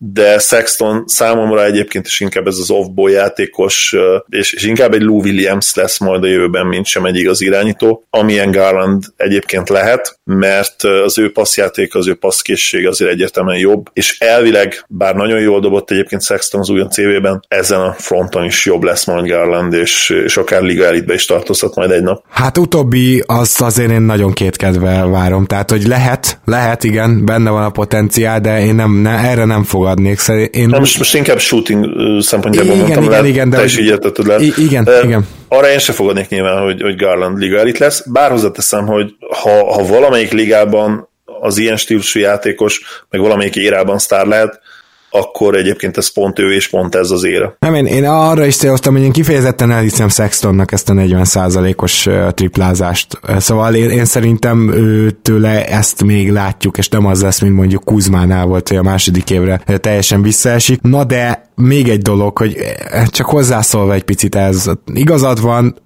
de Sexton számomra egyébként is inkább ez az off-ball játékos, és, és inkább egy Lou Williams lesz majd a jövőben, mint sem egy igaz irányító, amilyen Garland egyébként lehet, mert az ő passzjáték, az ő passzkészség azért egyértelműen jobb, és elvileg, bár nagyon jól dobott egyébként Sexton az újon CV-ben, ezen a fronton is jobb lesz majd Garland, és, és akár Liga Elitbe is tartozhat majd egy nap. Hát utóbbi az azért én nagyon kétkedve várom, tehát hogy lehet, lehet, igen, benne van a potenciál, de én nem, ne, erre nem fog fogadnék. Én... Na most, most inkább shooting szempontjából igen, mondtam, igen, lehet, igen, de te is így értetted le. Igen, uh, igen. Arra én sem fogadnék nyilván, hogy, hogy Garland liga elit lesz, bár hozzáteszem, hogy ha, ha valamelyik ligában az ilyen stílusú játékos, meg valamelyik érában sztár lehet, akkor egyébként ez pont ő és pont ez az ére. Nem, én, én arra is céloztam, hogy én kifejezetten elhiszem Sextonnak ezt a 40%-os triplázást. Szóval én, én szerintem ő, tőle ezt még látjuk, és nem az lesz, mint mondjuk Kuzmánál volt, hogy a második évre teljesen visszaesik. Na de még egy dolog, hogy csak hozzászólva egy picit ez. Igazad van,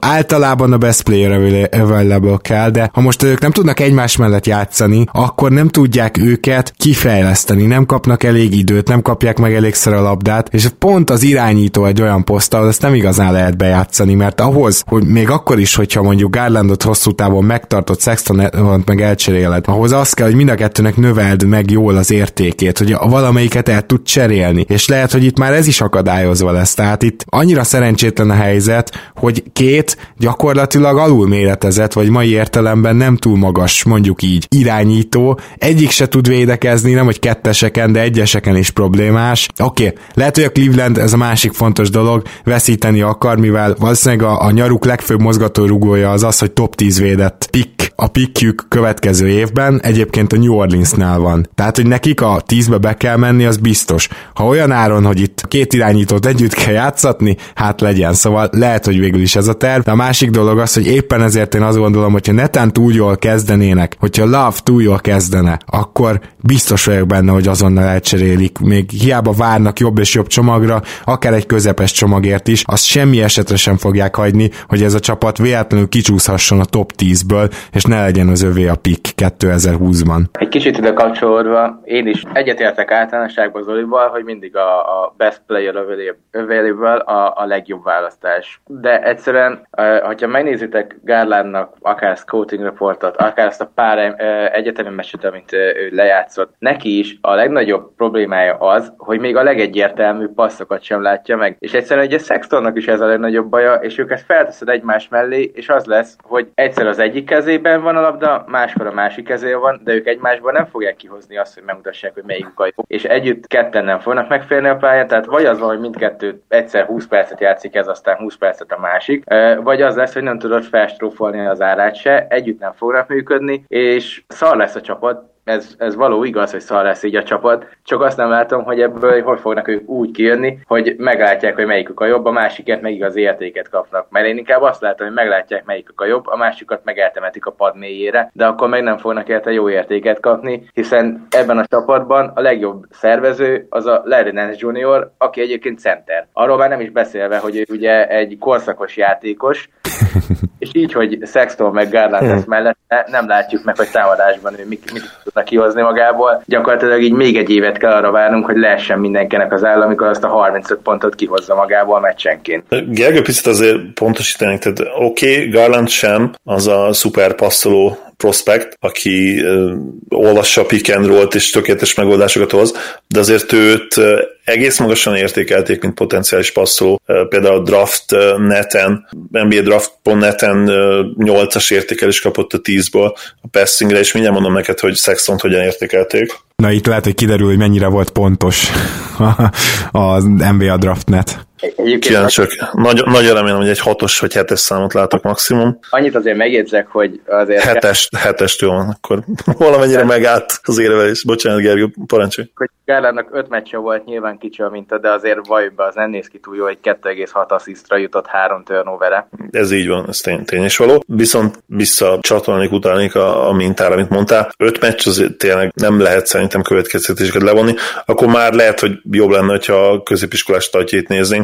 általában a best player available kell, de ha most ők nem tudnak egymás mellett játszani, akkor nem tudják őket kifejleszteni, nem kapnak elég időt, nem kapják meg elégszer a labdát, és pont az irányító egy olyan poszt, ahol ezt nem igazán lehet bejátszani, mert ahhoz, hogy még akkor is, hogyha mondjuk Garlandot hosszú távon megtartott Sexton meg elcseréled, ahhoz az kell, hogy mind a kettőnek növeld meg jól az értékét, hogy valamelyiket el tud cserélni, és lehet, hogy itt már ez is akadályozva lesz, tehát itt annyira szerencsétlen a helyzet, hogy két gyakorlatilag alulméretezett, vagy mai értelemben nem túl magas, mondjuk így, irányító, egyik se tud védekezni, nem hogy ketteseken, de egyeseken is problémás. Oké, okay, lehet, hogy a Cleveland, ez a másik fontos dolog, veszíteni akar, mivel valószínűleg a, a nyaruk legfőbb mozgatórugója az az, hogy top 10 védett pick a pickjük következő évben, egyébként a New Orleansnál van. Tehát, hogy nekik a 10-be be kell menni, az biztos. Ha olyan áron, hogy itt két irányítót együtt kell játszatni, hát legyen. Szóval lehet, hogy végül is ez a terv. De a másik dolog az, hogy éppen ezért én azt gondolom, hogyha netán túl jól kezdenének, hogyha Love túl jól kezdene, akkor biztos vagyok benne, hogy azonnal elcserélik. Még hiába várnak jobb és jobb csomagra, akár egy közepes csomagért is, azt semmi esetre sem fogják hagyni, hogy ez a csapat véletlenül kicsúszhasson a top 10-ből, és ne legyen az övé a pick 2020-ban. Egy kicsit ide kapcsolódva, én is egyetértek általánosságban Zolival, hogy mindig a, a best player available a, a legjobb választás. De egyszerűen, hogyha megnézitek Garlandnak akár scouting reportot, akár ezt a pár egyetemi meccset, amit ő lejátszott, neki is a legnagyobb problémája az, hogy még a legegyértelmű passzokat sem látja meg. És egyszerűen ugye Sextonnak is ez a legnagyobb baja, és őket felteszed egymás mellé, és az lesz, hogy egyszer az egyik kezében van a labda, máskor a másik kezében van, de ők egymásból nem fogják kihozni azt, hogy megmutassák, hogy melyik a jó. És együtt ketten nem fognak megférni a pályán, tehát vagy az van, hogy mindkettő egyszer 20 percet játszik ez, aztán 20 percet a másik, vagy az lesz, hogy nem tudod felstrófolni az árát se, együtt nem fognak működni, és szar lesz a csapat, ez, ez való igaz, hogy szar lesz így a csapat, csak azt nem látom, hogy ebből hogy fognak ők úgy kijönni, hogy meglátják, hogy melyikük a jobb, a másikért meg igaz értéket kapnak. Mert én inkább azt látom, hogy meglátják, melyikük a jobb, a másikat meg eltemetik a pad mélyére, de akkor meg nem fognak érte jó értéket kapni, hiszen ebben a csapatban a legjobb szervező az a Larry Nance Jr., aki egyébként center. Arról már nem is beszélve, hogy ő ugye egy korszakos játékos, és így, hogy Sexton meg Garland lesz mellette, nem látjuk meg, hogy támadásban ő mit, mit tudna kihozni magából. Gyakorlatilag így még egy évet kell arra várnunk, hogy lehessen mindenkinek az áll, amikor azt a 35 pontot kihozza magából meccsenként. Gergő picit azért pontosítani, tehát oké, okay, Garland sem az a szuper passzoló prospect, aki uh, olvassa a pick and roll és tökéletes megoldásokat hoz, de azért őt egész magasan értékelték, mint potenciális passzoló. Például a draft uh, neten, NBA draft.neten uh, 8-as értékelés kapott a 10-ból a passingre, és mindjárt mondom neked, hogy Sexton hogyan értékelték. Na itt lehet, hogy kiderül, hogy mennyire volt pontos az NBA draftnet. Kíváncsiak. Nagy, nagyon remélem, hogy egy hatos vagy hetes számot látok maximum. Annyit azért megjegyzek, hogy azért... Hetes, hetes jó van, akkor valamennyire megállt az érvelés. Bocsánat, Gergő, parancsolj. Hogy Gárlának öt meccse volt, nyilván kicsi a minta, de azért vajba az nem néz ki túl jó, hogy 2,6 asszisztra jutott három turnovere. Ez így van, ez tény, tény és való. Viszont vissza csatolnék utálnék a, a mintára, amit mondtál. Öt meccs azért tényleg nem lehet szerintem következtetéseket levonni. Akkor már lehet, hogy jobb lenne, ha a középiskolás tartjét néznénk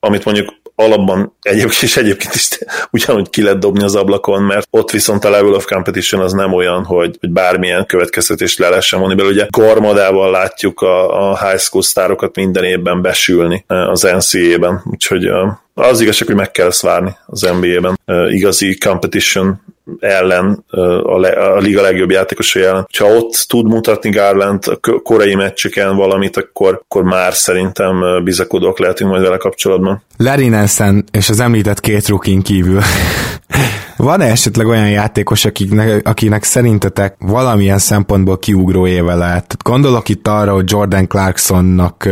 amit mondjuk alapban egyébként is egyébként is ugyanúgy ki lehet dobni az ablakon, mert ott viszont a level of competition az nem olyan, hogy, hogy bármilyen következtetést le lehessen vonni belőle. Ugye Garmadával látjuk a, a high school sztárokat minden évben besülni eh, az NCAA-ben, úgyhogy eh, az igazság, hogy meg kell ezt várni az NBA-ben. Eh, igazi competition ellen, a, le, a liga legjobb játékosai ellen. Ha ott tud mutatni Garland a korai meccseken valamit, akkor, akkor már szerintem bizakodók lehetünk majd vele kapcsolatban. Larry Nelson és az említett két rukin kívül Van-e esetleg olyan játékos, akiknek, akinek szerintetek valamilyen szempontból kiugró éve lehet? Gondolok itt arra, hogy Jordan Clarksonnak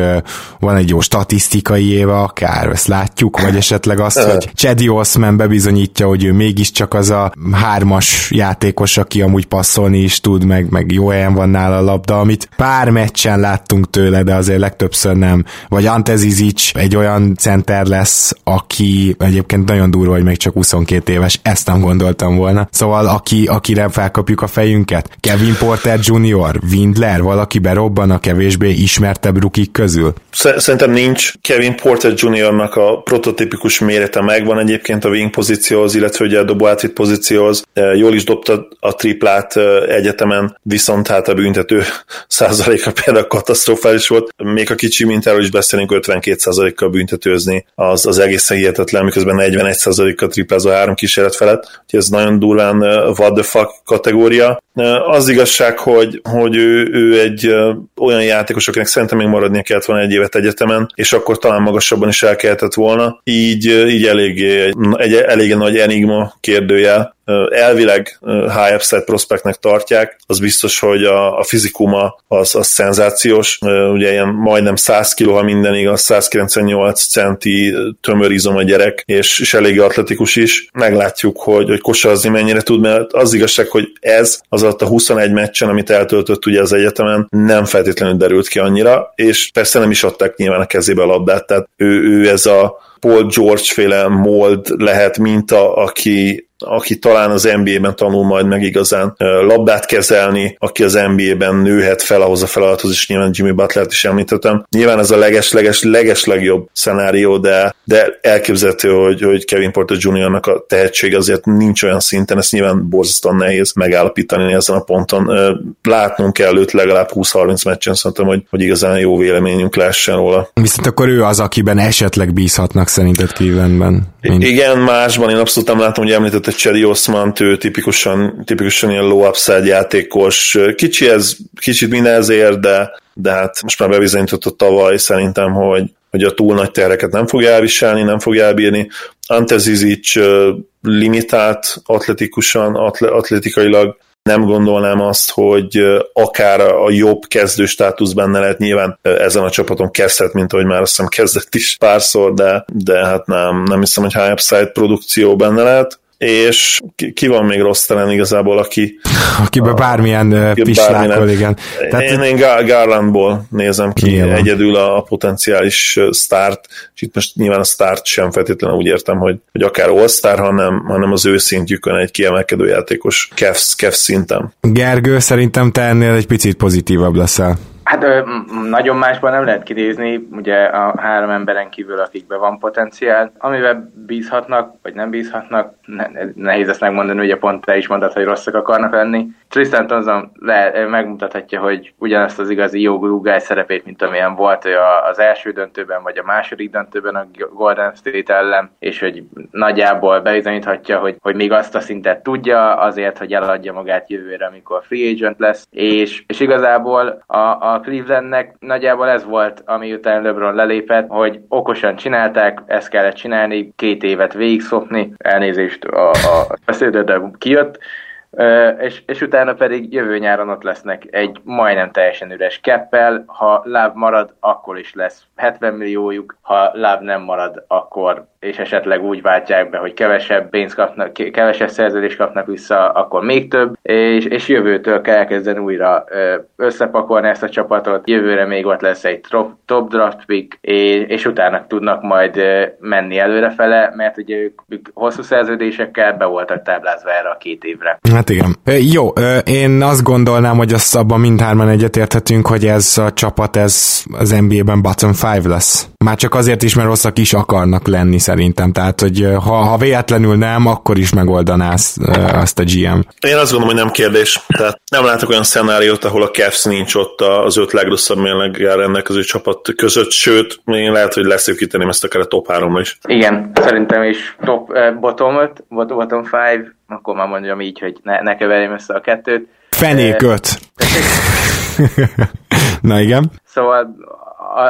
van egy jó statisztikai éve akár, ezt látjuk, vagy esetleg azt, hogy Chedi Osman bebizonyítja, hogy ő mégiscsak az a hármas játékos, aki amúgy passzolni is tud, meg, meg jó helyen van nála a labda, amit pár meccsen láttunk tőle, de azért legtöbbször nem. Vagy Ante Zizic egy olyan center lesz, aki egyébként nagyon durva, hogy még csak 22 éves, ezt nem nem gondoltam volna. Szóval aki, akire felkapjuk a fejünket, Kevin Porter Jr., Windler, valaki berobban a kevésbé ismertebb rukik közül? Szerintem nincs. Kevin Porter Jr.-nak a prototípikus mérete megvan egyébként a wing pozícióhoz, illetve ugye a dobó pozícióhoz. Jól is dobta a triplát egyetemen, viszont hát a büntető százaléka például katasztrofális volt. Még a kicsi mintáról is beszélünk, 52 százalékkal büntetőzni, az, az egészen hihetetlen, miközben 41 százalékkal triplázó három kísérlet felett. Úgyhogy ez nagyon durván what the fuck kategória. Az igazság, hogy, hogy ő, ő egy olyan játékos, akinek szerintem még maradnia kellett volna egy évet egyetemen, és akkor talán magasabban is el kellett volna. Így, így eléggé, egy, egy eléggé nagy enigma kérdőjel elvileg high upside prospektnek tartják, az biztos, hogy a, a fizikuma az, az szenzációs, ugye ilyen majdnem 100 kg, ha minden igaz, 198 centi tömörizom a gyerek, és, és elég atletikus is. Meglátjuk, hogy, hogy kosarazni mennyire tud, mert az igazság, hogy ez az alatt a 21 meccsen, amit eltöltött ugye az egyetemen, nem feltétlenül derült ki annyira, és persze nem is adták nyilván a kezébe a labdát, tehát ő, ő ez a Paul George féle mold lehet minta, aki aki talán az NBA-ben tanul majd meg igazán labdát kezelni, aki az NBA-ben nőhet fel ahhoz a feladathoz, és nyilván Jimmy Butler-t is említettem. Nyilván ez a leges-leges-leges legjobb szenárió, de, de elképzelhető, hogy, hogy Kevin Porter Jr.-nak a tehetség azért nincs olyan szinten, ezt nyilván borzasztóan nehéz megállapítani ezen a ponton. Látnunk kell őt legalább 20-30 meccsen, szerintem, hogy, hogy igazán jó véleményünk lehessen róla. Viszont akkor ő az, akiben esetleg bízhatnak szerinted Clevelandben. Mint... Igen, másban én abszolút nem látom, hogy említett egy Chedi Osman, ő tipikusan, tipikusan ilyen low upside játékos. Kicsi ez, kicsit mindenezért, de, de hát most már bebizonyította tavaly szerintem, hogy, hogy a túl nagy terreket nem fogja elviselni, nem fogja elbírni. Ante Zizic limitált atletikusan, atle, atletikailag, nem gondolnám azt, hogy akár a jobb kezdő státusz benne lehet, nyilván ezen a csapaton kezdhet, mint ahogy már azt hiszem kezdett is párszor, de, de hát nem, nem hiszem, hogy high upside produkció benne lehet és ki van még rossz talán igazából, aki... Akiben bármilyen aki pislákol, igen. Tehát, én, én Garlandból nézem ki igen. egyedül a, a potenciális start, és itt most nyilván a start sem feltétlenül úgy értem, hogy, hogy akár all-star, hanem, hanem az ő szintjükön egy kiemelkedő játékos Kevs, Kevs szinten. Gergő, szerintem te ennél egy picit pozitívabb leszel. Hát nagyon másban nem lehet kinézni, ugye a három emberen kívül, akikben van potenciál. Amivel bízhatnak, vagy nem bízhatnak, ne, nehéz ezt megmondani, ugye pont te is mondtad, hogy rosszak akarnak lenni. Tristan Thompson le, megmutathatja, hogy ugyanazt az igazi jó guy szerepét, mint amilyen volt ő az első döntőben, vagy a második döntőben a Golden State ellen, és hogy nagyjából bebizonyíthatja, hogy, hogy még azt a szintet tudja, azért, hogy eladja magát jövőre, amikor free agent lesz, és, és igazából a, a Clevelandnek nagyjából ez volt, ami után LeBron lelépett, hogy okosan csinálták, ezt kellett csinálni, két évet végigszopni, elnézést a, a beszédet, de kijött, és, és utána pedig jövő nyáron ott lesznek egy majdnem teljesen üres keppel, ha láb marad, akkor is lesz. 70 milliójuk, ha láb nem marad, akkor és esetleg úgy váltják be, hogy kevesebb pénzt kapnak, kevesebb szerződést kapnak vissza, akkor még több, és, és jövőtől kell elkezdeni újra összepakolni ezt a csapatot, jövőre még ott lesz egy top, top draft pick, és, és utána tudnak majd menni előrefele, mert ugye ők, ők hosszú szerződésekkel be voltak táblázva erre a két évre. Hát igen. Jó, én azt gondolnám, hogy azt abban mindhárman egyetérthetünk, hogy ez a csapat, ez az NBA-ben bottom five lesz. Már csak azért is, mert rosszak is akarnak lenni szerintem. Tehát, hogy ha, ha véletlenül nem, akkor is megoldaná azt, azt a GM. Én azt gondolom, hogy nem kérdés. Tehát nem látok olyan szenáriót, ahol a Cavs nincs ott az öt legrosszabb mérleggel rendelkező csapat között, sőt, még lehet, hogy leszűkíteném ezt akár a top 3 is. Igen, szerintem is top uh, bottom 5, bottom 5, akkor már mondjam így, hogy ne, ne keverjem össze a kettőt. Fenék 5. Na igen. Szóval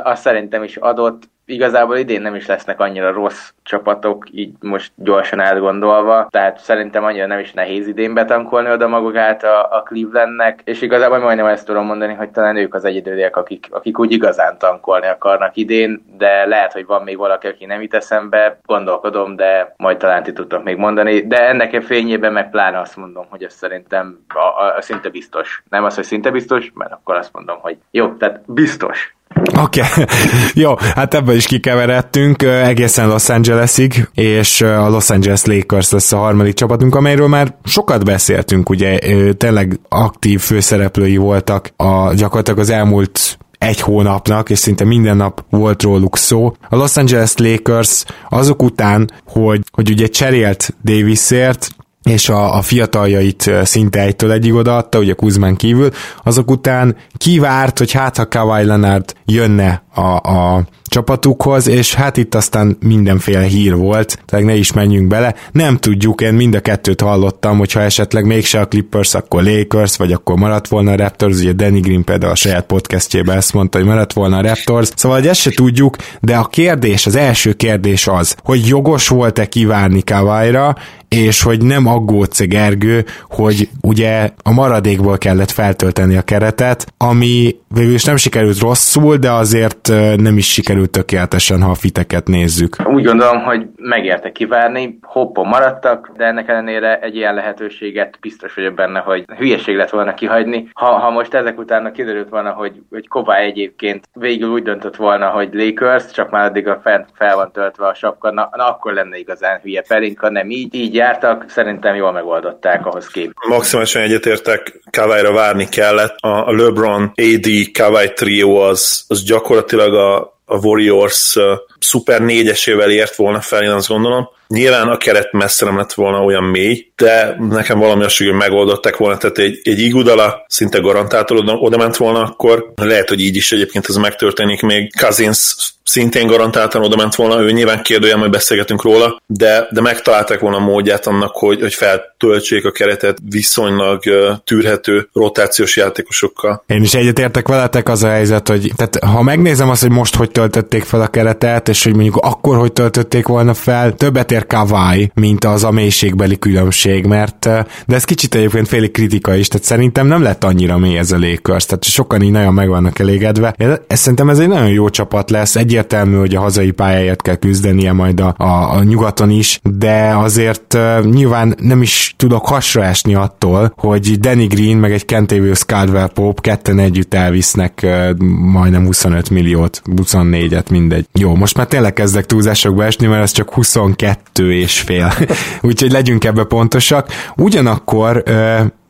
azt szerintem is adott, igazából idén nem is lesznek annyira rossz csapatok, így most gyorsan átgondolva, tehát szerintem annyira nem is nehéz idén betankolni oda magukát a, a Clevelandnek, és igazából majdnem ezt tudom mondani, hogy talán ők az egyedüliek, akik, akik úgy igazán tankolni akarnak idén, de lehet, hogy van még valaki, aki nem itt eszembe, gondolkodom, de majd talán ti tudtok még mondani, de ennek a fényében meg pláne azt mondom, hogy ez szerintem a, a, a szinte biztos. Nem az, hogy szinte biztos, mert akkor azt mondom, hogy jó, tehát biztos Oké, okay. jó, hát ebből is kikeveredtünk egészen Los Angelesig, és a Los Angeles Lakers lesz a harmadik csapatunk, amelyről már sokat beszéltünk, ugye tényleg aktív főszereplői voltak a, gyakorlatilag az elmúlt egy hónapnak, és szinte minden nap volt róluk szó. A Los Angeles Lakers azok után, hogy, hogy ugye cserélt Davisért, és a, a fiataljait szinte egytől egyig odaadta, ugye Kuzmán kívül, azok után kivárt, hogy hát ha Kawhi Leonard jönne a, a csapatukhoz, és hát itt aztán mindenféle hír volt, tehát ne is menjünk bele. Nem tudjuk, én mind a kettőt hallottam, hogyha esetleg mégse a Clippers, akkor Lakers, vagy akkor maradt volna a Raptors, ugye Danny Green például a saját podcastjében ezt mondta, hogy maradt volna a Raptors, szóval hogy ezt se tudjuk, de a kérdés, az első kérdés az, hogy jogos volt-e kivárni Kawai-ra, és hogy nem aggódsz Gergő, hogy ugye a maradékból kellett feltölteni a keretet, ami végül is nem sikerült rosszul, de azért nem is sikerült tökéletesen, ha a fiteket nézzük. Úgy gondolom, hogy megérte kivárni, hoppon maradtak, de ennek ellenére egy ilyen lehetőséget biztos vagyok benne, hogy hülyeség lett volna kihagyni. Ha, ha most ezek után kiderült volna, hogy, hogy Kobá egyébként végül úgy döntött volna, hogy Lakers, csak már addig a fent fel van töltve a sapka, na, na akkor lenne igazán hülye Pelinka, nem így, így jártak, szerintem jól megoldották ahhoz kép. Maximálisan egyetértek, Kawai-ra várni kellett. A LeBron AD Kawai trio az, az gyakorlatilag a, a Warriors szuper négyesével ért volna fel, én azt gondolom. Nyilván a keret messze nem lett volna olyan mély, de nekem valami azt, hogy megoldották volna, tehát egy, egy igudala szinte garantáltan oda, oda ment volna akkor, lehet, hogy így is egyébként ez megtörténik még. Cousins szintén garantáltan oda ment volna, ő nyilván kérdőjel, majd beszélgetünk róla, de, de megtalálták volna a módját annak, hogy, hogy feltöltsék a keretet viszonylag tűrhető rotációs játékosokkal. Én is egyetértek veletek az a helyzet, hogy tehát, ha megnézem azt, hogy most hogy töltötték fel a keretet, és hogy mondjuk akkor hogy töltötték volna fel, többet ér Kawai, mint az a mélységbeli különbség, mert de ez kicsit egyébként félig kritika is, tehát szerintem nem lett annyira mély ez a Lakers, tehát sokan így nagyon meg vannak elégedve. Ez, szerintem ez egy nagyon jó csapat lesz, egy egyértelmű, hogy a hazai pályáért kell küzdenie majd a, a, a nyugaton is, de azért uh, nyilván nem is tudok hasra esni attól, hogy Danny Green meg egy Kentavious Caldwell Pope ketten együtt elvisznek uh, majdnem 25 milliót, 24-et, mindegy. Jó, most már tényleg kezdek túlzásokba esni, mert ez csak 22 és fél. Úgyhogy legyünk ebbe pontosak. Ugyanakkor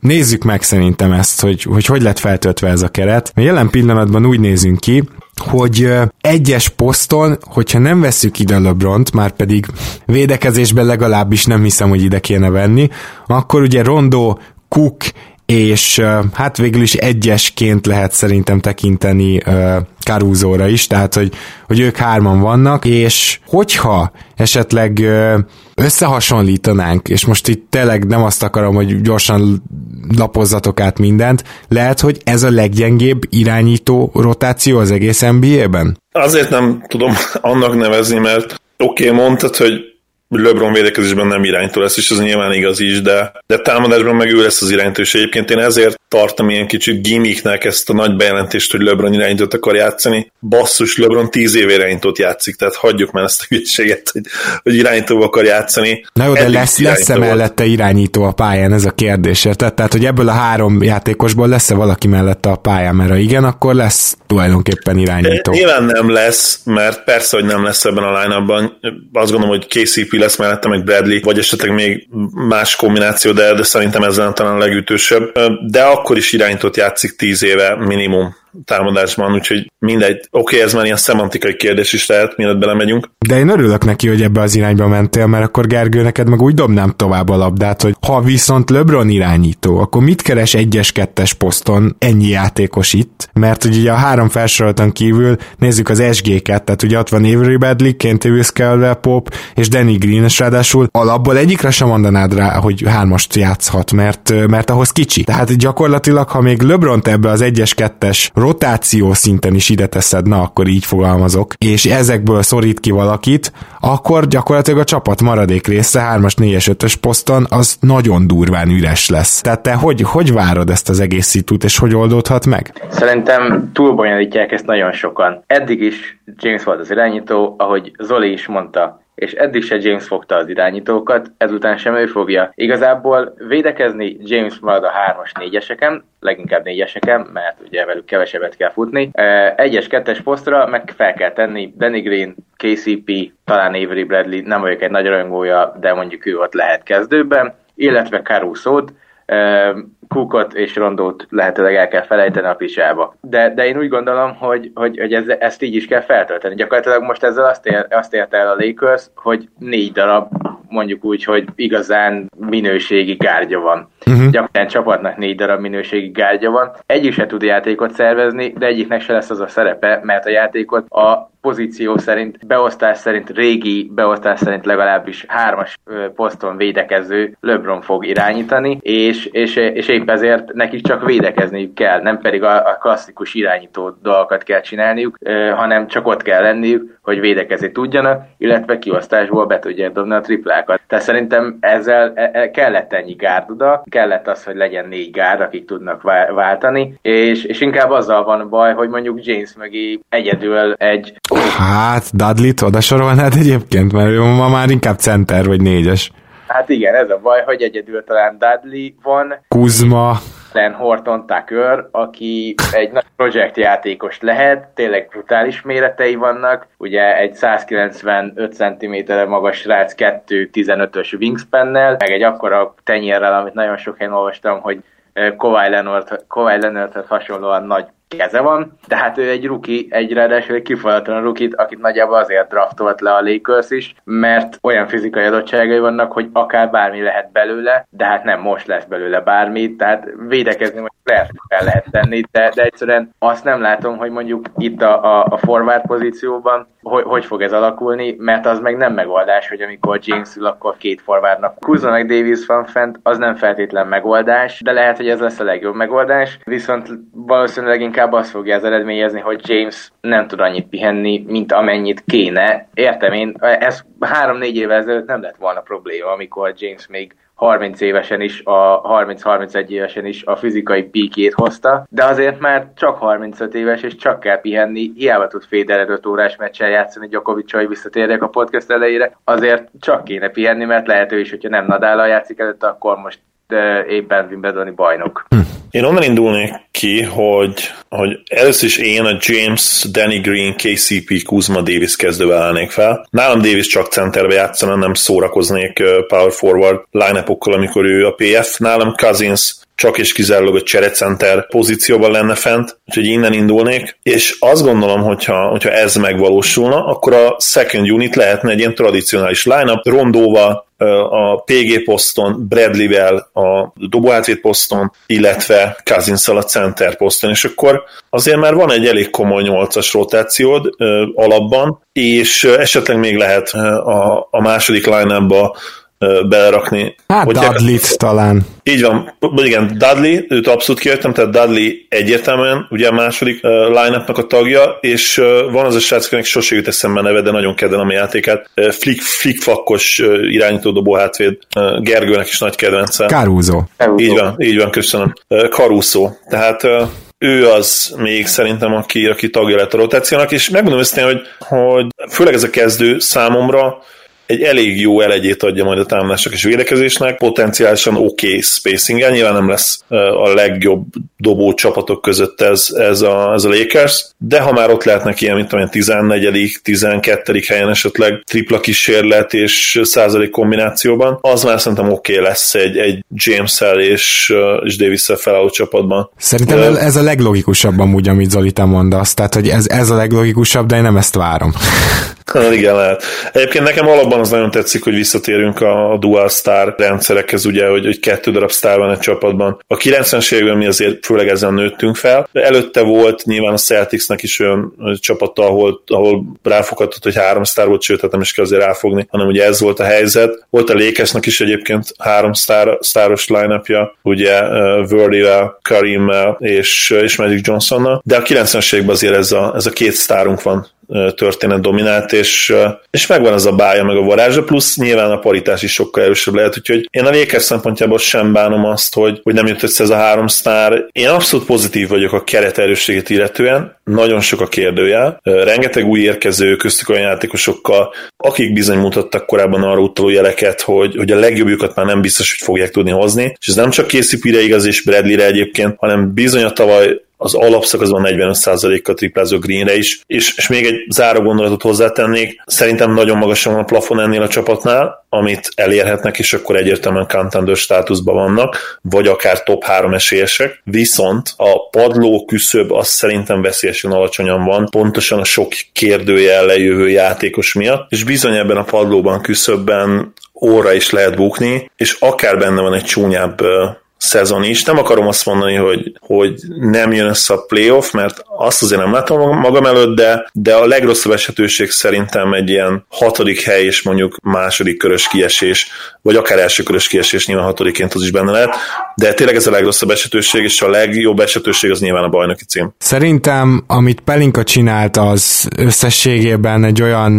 nézzük meg szerintem ezt, hogy, hogy hogy lett feltöltve ez a keret. A jelen pillanatban úgy nézünk ki, hogy egyes poszton, hogyha nem veszük ide LeBront, már pedig védekezésben legalábbis nem hiszem, hogy ide kéne venni, akkor ugye Rondo, Cook és hát végül is egyesként lehet szerintem tekinteni Caruso-ra is, tehát hogy, hogy ők hárman vannak, és hogyha esetleg összehasonlítanánk, és most itt tényleg nem azt akarom, hogy gyorsan lapozzatok át mindent, lehet, hogy ez a leggyengébb irányító rotáció az egész NBA-ben? Azért nem tudom annak nevezni, mert oké, okay, mondtad, hogy LeBron védekezésben nem iránytó lesz, és ez nyilván igaz is, de, de támadásban meg ő lesz az iránytó, és egyébként én ezért tartom ilyen kicsit gimmicknek ezt a nagy bejelentést, hogy LeBron irányítót akar játszani. Basszus, LeBron tíz éve irányítót játszik, tehát hagyjuk már ezt a hülyeséget, hogy, hogy irányító akar játszani. Na jó, de lesz, lesz-e mellette irányító a pályán, ez a kérdés, érted? Tehát, hogy ebből a három játékosból lesz-e valaki mellette a pályán, mert ha igen, akkor lesz tulajdonképpen irányító. De nyilván nem lesz, mert persze, hogy nem lesz ebben a line Azt gondolom, hogy KCP lesz mellette, meg Bradley, vagy esetleg még más kombináció, de, de szerintem ez talán a legütősebb. De akkor is irányított játszik tíz éve minimum támadásban, úgyhogy mindegy. Oké, okay, ez már ilyen szemantikai kérdés is lehet, mielőtt belemegyünk. De én örülök neki, hogy ebbe az irányba mentél, mert akkor Gergő, neked meg úgy dobnám tovább a labdát, hogy ha viszont LeBron irányító, akkor mit keres egyes kettes poszton ennyi játékos itt? Mert ugye a három felsoroltan kívül nézzük az SG-ket, tehát ugye ott van Avery Bradley, Caldwell Pop és Danny Green, és ráadásul alapból egyikre sem mondanád rá, hogy hármast játszhat, mert, mert ahhoz kicsi. Tehát gyakorlatilag, ha még LeBron ebbe az egyes kettes rotáció szinten is ide teszed, na akkor így fogalmazok, és ezekből szorít ki valakit, akkor gyakorlatilag a csapat maradék része 3-as, 4-es, 5-ös poszton az nagyon durván üres lesz. Tehát te hogy, hogy várod ezt az egész szitút, és hogy oldódhat meg? Szerintem túlbonyolítják ezt nagyon sokan. Eddig is James volt az irányító, ahogy Zoli is mondta, és eddig se James fogta az irányítókat, ezután sem ő fogja. Igazából védekezni James marad a 3-as, 4-eseken, leginkább négyeseken, mert ugye velük kevesebbet kell futni. Egyes, kettes posztra meg fel kell tenni Danny Green, KCP, talán Avery Bradley, nem vagyok egy nagy rajongója, de mondjuk ő ott lehet kezdőben, illetve Caruso-t, Kukot és Rondót lehetőleg el kell felejteni a picsába. De, de én úgy gondolom, hogy, hogy, hogy ez, ezt így is kell feltölteni. Gyakorlatilag most ezzel azt, ér, azt érte el a Lakers, hogy négy darab mondjuk úgy, hogy igazán minőségi gárgya van. Uh-huh. Gyakran csapatnak négy darab minőségi gárgya van. Egyik se tud játékot szervezni, de egyiknek se lesz az a szerepe, mert a játékot a pozíció szerint, beosztás szerint, régi beosztás szerint legalábbis hármas poszton védekező LeBron fog irányítani, és, és, és épp ezért nekik csak védekezniük kell, nem pedig a, a klasszikus irányító dolgokat kell csinálniuk, hanem csak ott kell lenniük, hogy védekezni tudjanak, illetve kiosztásból be tudják dobni a triplákat. Tehát szerintem ezzel e, e, kellett ennyi gárd oda, kellett az, hogy legyen négy gárd, akik tudnak váltani, és, és inkább azzal van baj, hogy mondjuk James mögé egyedül egy Hát, Dudley-t oda sorolnád egyébként, mert ma már inkább center vagy négyes. Hát igen, ez a baj, hogy egyedül talán Dudley van. Kuzma. Len Horton Tucker, aki egy nagy projektjátékos lehet, tényleg brutális méretei vannak, ugye egy 195 cm magas srác 2-15-ös wingspannel, meg egy akkora tenyérrel, amit nagyon sok helyen olvastam, hogy Kawhi Leonard, Kawhi Leonardhez hasonlóan nagy keze van, de hát ő egy ruki, egy ráadásul egy kifajlatlan rukit, akit nagyjából azért draftolt le a Lakers is, mert olyan fizikai adottságai vannak, hogy akár bármi lehet belőle, de hát nem most lesz belőle bármi, tehát védekezni most lehet, el lehet tenni, de, de egyszerűen azt nem látom, hogy mondjuk itt a, a, a forward pozícióban hogy, hogy fog ez alakulni, mert az meg nem megoldás, hogy amikor James ül, akkor két forvárnak Kuzma meg Davis van fent, az nem feltétlen megoldás, de lehet, hogy ez lesz a legjobb megoldás, viszont valószínűleg inkább azt fogja az eredményezni, hogy James nem tud annyit pihenni, mint amennyit kéne. Értem én, ez három-négy évvel ezelőtt nem lett volna probléma, amikor James még 30 évesen is, a 30-31 évesen is a fizikai píkét hozta, de azért már csak 35 éves, és csak kell pihenni, hiába tud Federer 5 órás meccsen játszani, Djokovic, hogy visszatérjek a podcast elejére, azért csak kéne pihenni, mert lehető is, hogyha nem Nadállal játszik előtt, akkor most éppen Wimbledoni bajnok. Hm. Én onnan indulnék ki, hogy, hogy először is én a James, Danny Green, KCP, Kuzma Davis kezdővel állnék fel. Nálam Davis csak centerbe játszana, nem szórakoznék power forward line amikor ő a PF. Nálam Cousins csak és kizárólag a cserecenter pozícióban lenne fent, úgyhogy innen indulnék, és azt gondolom, hogyha, hogyha ez megvalósulna, akkor a second unit lehetne egy ilyen tradicionális line-up, Rondóval, a PG poszton, Bradley-vel a dobóhátvét poszton, illetve cousins a center poszton, és akkor azért már van egy elég komoly nyolcas rotációd alapban, és esetleg még lehet a, a második line belerakni. Hát dudley talán. Így van, igen, Dudley, őt abszolút kijöttem, tehát Dudley egyértelműen ugye a második uh, line a tagja, és uh, van az a srác, akinek sose jut eszembe neve, de nagyon kedvelem a játékát. Uh, flick, flickfakkos uh, irányító dobó hátvéd, uh, Gergőnek is nagy kedvence. Caruso. Így van, így van, köszönöm. Uh, Caruso. Tehát uh, ő az még szerintem, aki, aki tagja lett a rotációnak, és megmondom őszintén, hogy, hogy főleg ez a kezdő számomra egy elég jó elegyét adja majd a támadásnak és védekezésnek, potenciálisan oké okay spacing nyilván nem lesz a legjobb dobó csapatok között ez, ez, a, ez a Lakers, de ha már ott lehetnek ilyen, mint olyan 14 12 helyen esetleg tripla kísérlet és százalék kombinációban, az már szerintem oké okay lesz egy, egy James-el és, és Davis-el felálló csapatban. Szerintem de... ez a leglogikusabb amúgy, amit Zoli te mondasz, tehát hogy ez, ez a leglogikusabb, de én nem ezt várom. Hát igen, lehet. Egyébként nekem alapban az nagyon tetszik, hogy visszatérünk a dual star rendszerekhez, ugye, hogy, hogy kettő darab sztár van egy csapatban. A 90-es években mi azért főleg ezen nőttünk fel, előtte volt nyilván a Celticsnek is olyan csapata, ahol, ahol ráfoghatott, hogy három sztár volt, sőt, hát nem is kell azért ráfogni, hanem ugye ez volt a helyzet. Volt a Lékesnek is egyébként három sztár, sztáros line ugye uh, Verdi-vel, Karim és, és Magic Johnsonnal, de a 90-es években azért ez a, ez a két sztárunk van történet dominált, és, és megvan az a bája, meg a varázsa, plusz nyilván a paritás is sokkal erősebb lehet, úgyhogy én a Lakers szempontjából sem bánom azt, hogy, hogy nem jött össze ez a három sztár. Én abszolút pozitív vagyok a keret erősségét illetően, nagyon sok a kérdőjel, rengeteg új érkező köztük olyan játékosokkal, akik bizony mutattak korábban arra utaló jeleket, hogy, hogy a legjobbjukat már nem biztos, hogy fogják tudni hozni, és ez nem csak Casey igaz és Bradley-re egyébként, hanem bizony a tavaly az alapszakaszban 45%-kal triplázó Greenre is, és, és még egy záró gondolatot hozzátennék, szerintem nagyon magasan van a plafon ennél a csapatnál, amit elérhetnek, és akkor egyértelműen contender státuszban vannak, vagy akár top 3 esélyesek, viszont a padló küszöb az szerintem veszélyesen alacsonyan van, pontosan a sok kérdőjelle jövő játékos miatt, és bizony ebben a padlóban küszöbben óra is lehet bukni, és akár benne van egy csúnyább szezon is. Nem akarom azt mondani, hogy, hogy nem jön össze a playoff, mert azt azért nem látom magam előtt, de, de a legrosszabb esetőség szerintem egy ilyen hatodik hely és mondjuk második körös kiesés, vagy akár első körös kiesés, nyilván hatodiként az is benne lehet, de tényleg ez a legrosszabb esetőség, és a legjobb esetőség az nyilván a bajnoki cím. Szerintem, amit Pelinka csinált, az összességében egy olyan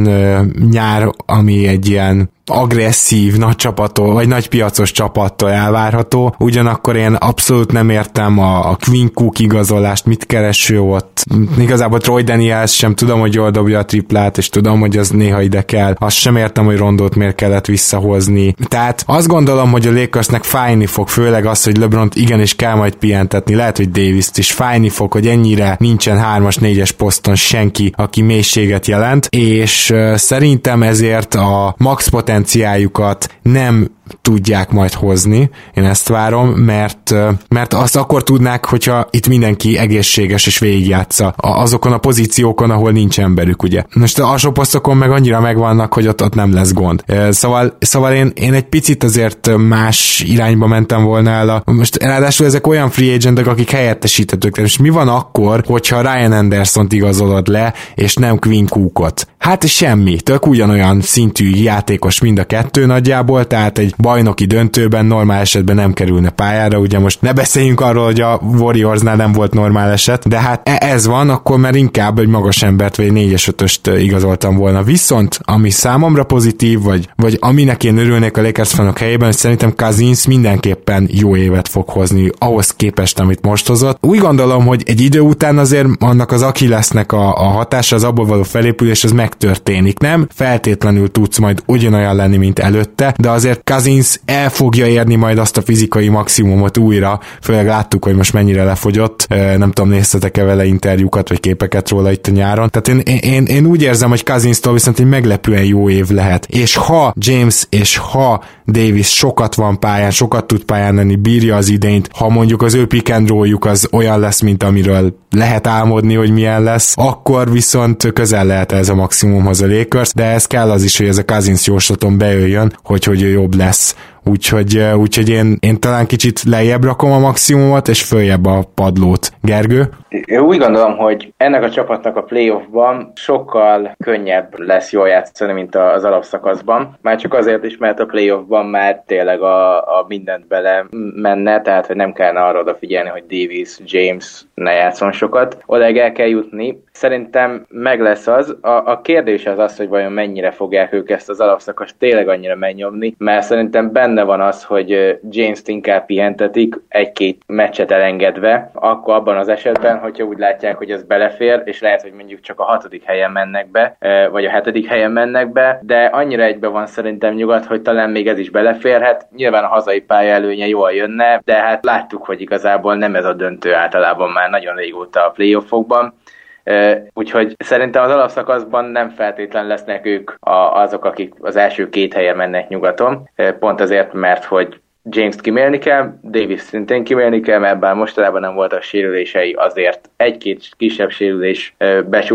nyár, ami egy ilyen agresszív nagy csapattól, vagy nagy piacos csapattól elvárható. Ugyanakkor én abszolút nem értem a, a Queen Cook igazolást, mit kereső ott. Igazából Troy Daniels sem tudom, hogy jól dobja a triplát, és tudom, hogy az néha ide kell. Azt sem értem, hogy rondót miért kellett visszahozni. Tehát azt gondolom, hogy a Lakersnek fájni fog, főleg az, hogy LeBron igenis kell majd pihentetni. Lehet, hogy davis is fájni fog, hogy ennyire nincsen hármas, négyes poszton senki, aki mélységet jelent, és szerintem ezért a max potenciál potenciájukat nem tudják majd hozni, én ezt várom, mert, mert azt akkor tudnák, hogyha itt mindenki egészséges és végigjátsza azokon a pozíciókon, ahol nincs emberük, ugye. Most a alsó meg annyira megvannak, hogy ott, ott nem lesz gond. Szóval, szóval én, én egy picit azért más irányba mentem volna el. A, most ráadásul ezek olyan free agentek, akik helyettesíthetők. És mi van akkor, hogyha Ryan Anderson-t igazolod le, és nem Quinn Cookot? Hát semmi, tök ugyanolyan szintű játékos mind a kettő nagyjából, tehát egy bajnoki döntőben normál esetben nem kerülne pályára, ugye most ne beszéljünk arról, hogy a Warriorsnál nem volt normál eset, de hát e- ez van, akkor már inkább egy magas embert vagy négyes ötöst igazoltam volna. Viszont, ami számomra pozitív, vagy, vagy aminek én örülnék a Lakers fanok helyében, hogy szerintem Kazins mindenképpen jó évet fog hozni ahhoz képest, amit most hozott. Úgy gondolom, hogy egy idő után azért annak az aki lesznek a, a hatása, az abból való felépülés, az megtörténik. Nem feltétlenül tudsz majd ugyanolyan lenni, mint előtte, de azért Cousins el fogja érni majd azt a fizikai maximumot újra, főleg láttuk, hogy most mennyire lefogyott, nem tudom, néztetek-e vele interjúkat, vagy képeket róla itt a nyáron. Tehát én, én, én úgy érzem, hogy Cousins-tól viszont egy meglepően jó év lehet. És ha James és ha Davis sokat van pályán, sokat tud pályán lenni, bírja az idényt, ha mondjuk az ő pick and az olyan lesz, mint amiről lehet álmodni, hogy milyen lesz, akkor viszont közel lehet ez a maximumhoz a Lakers, de ez kell az is, hogy ez a Cousins jóslaton bejöjjön, hogy, hogy jobb lesz úgyhogy, úgyhogy én, én talán kicsit lejjebb rakom a maximumot, és följebb a padlót. Gergő? Én úgy gondolom, hogy ennek a csapatnak a playoffban sokkal könnyebb lesz jól játszani, mint az alapszakaszban. Már csak azért is, mert a playoffban már tényleg a, a mindent bele menne, tehát hogy nem kellene arra odafigyelni, hogy Davis, James ne játszon sokat. Odáig el kell jutni. Szerintem meg lesz az. A, a kérdés az az, hogy vajon mennyire fogják ők ezt az alapszakast tényleg annyira megnyomni, mert szerintem benne van az, hogy James-t inkább pihentetik, egy-két meccset elengedve, akkor abban az esetben, hogyha úgy látják, hogy ez belefér, és lehet, hogy mondjuk csak a hatodik helyen mennek be, vagy a hetedik helyen mennek be, de annyira egybe van szerintem nyugat, hogy talán még ez is beleférhet. Nyilván a hazai pálya előnye jól jönne, de hát láttuk, hogy igazából nem ez a döntő általában már nagyon régóta a playoffokban. Úgyhogy szerintem az alapszakaszban nem feltétlen lesznek ők azok, akik az első két helyen mennek nyugaton, pont azért, mert hogy James-t kimélni kell, Davis szintén kimélni kell, mert bár mostanában nem voltak sérülései, azért egy-két kisebb sérülés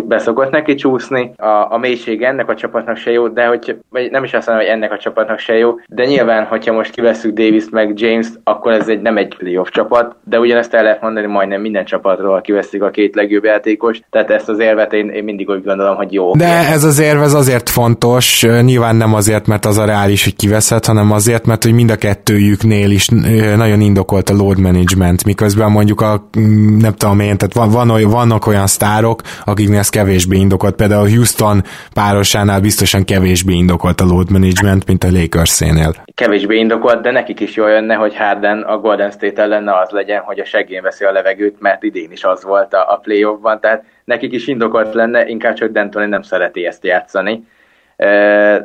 beszokott neki csúszni. A, a mélység ennek a csapatnak se jó, de hogy vagy nem is azt mondom, hogy ennek a csapatnak se jó, de nyilván, hogyha most kiveszünk Davis meg James-t, akkor ez egy nem egy playoff csapat, de ugyanezt el lehet mondani majdnem minden csapatról, kiveszik a két legjobb játékos, tehát ezt az érvet én, én mindig úgy gondolom, hogy jó. De ez az érv ez azért fontos, nyilván nem azért, mert az a reális, hogy kiveszed, hanem azért, mert hogy mind a kettőjük egyiküknél is nagyon indokolt a load management, miközben mondjuk a, mm, nem tudom én, tehát van, van, vannak olyan sztárok, akiknél ez kevésbé indokolt, például a Houston párosánál biztosan kevésbé indokolt a load management, mint a Lakers-énél. Kevésbé indokolt, de nekik is jól jönne, hogy Harden a Golden State ellen az legyen, hogy a segén veszi a levegőt, mert idén is az volt a, a playoffban, tehát nekik is indokolt lenne, inkább csak D'Antoni nem szereti ezt játszani.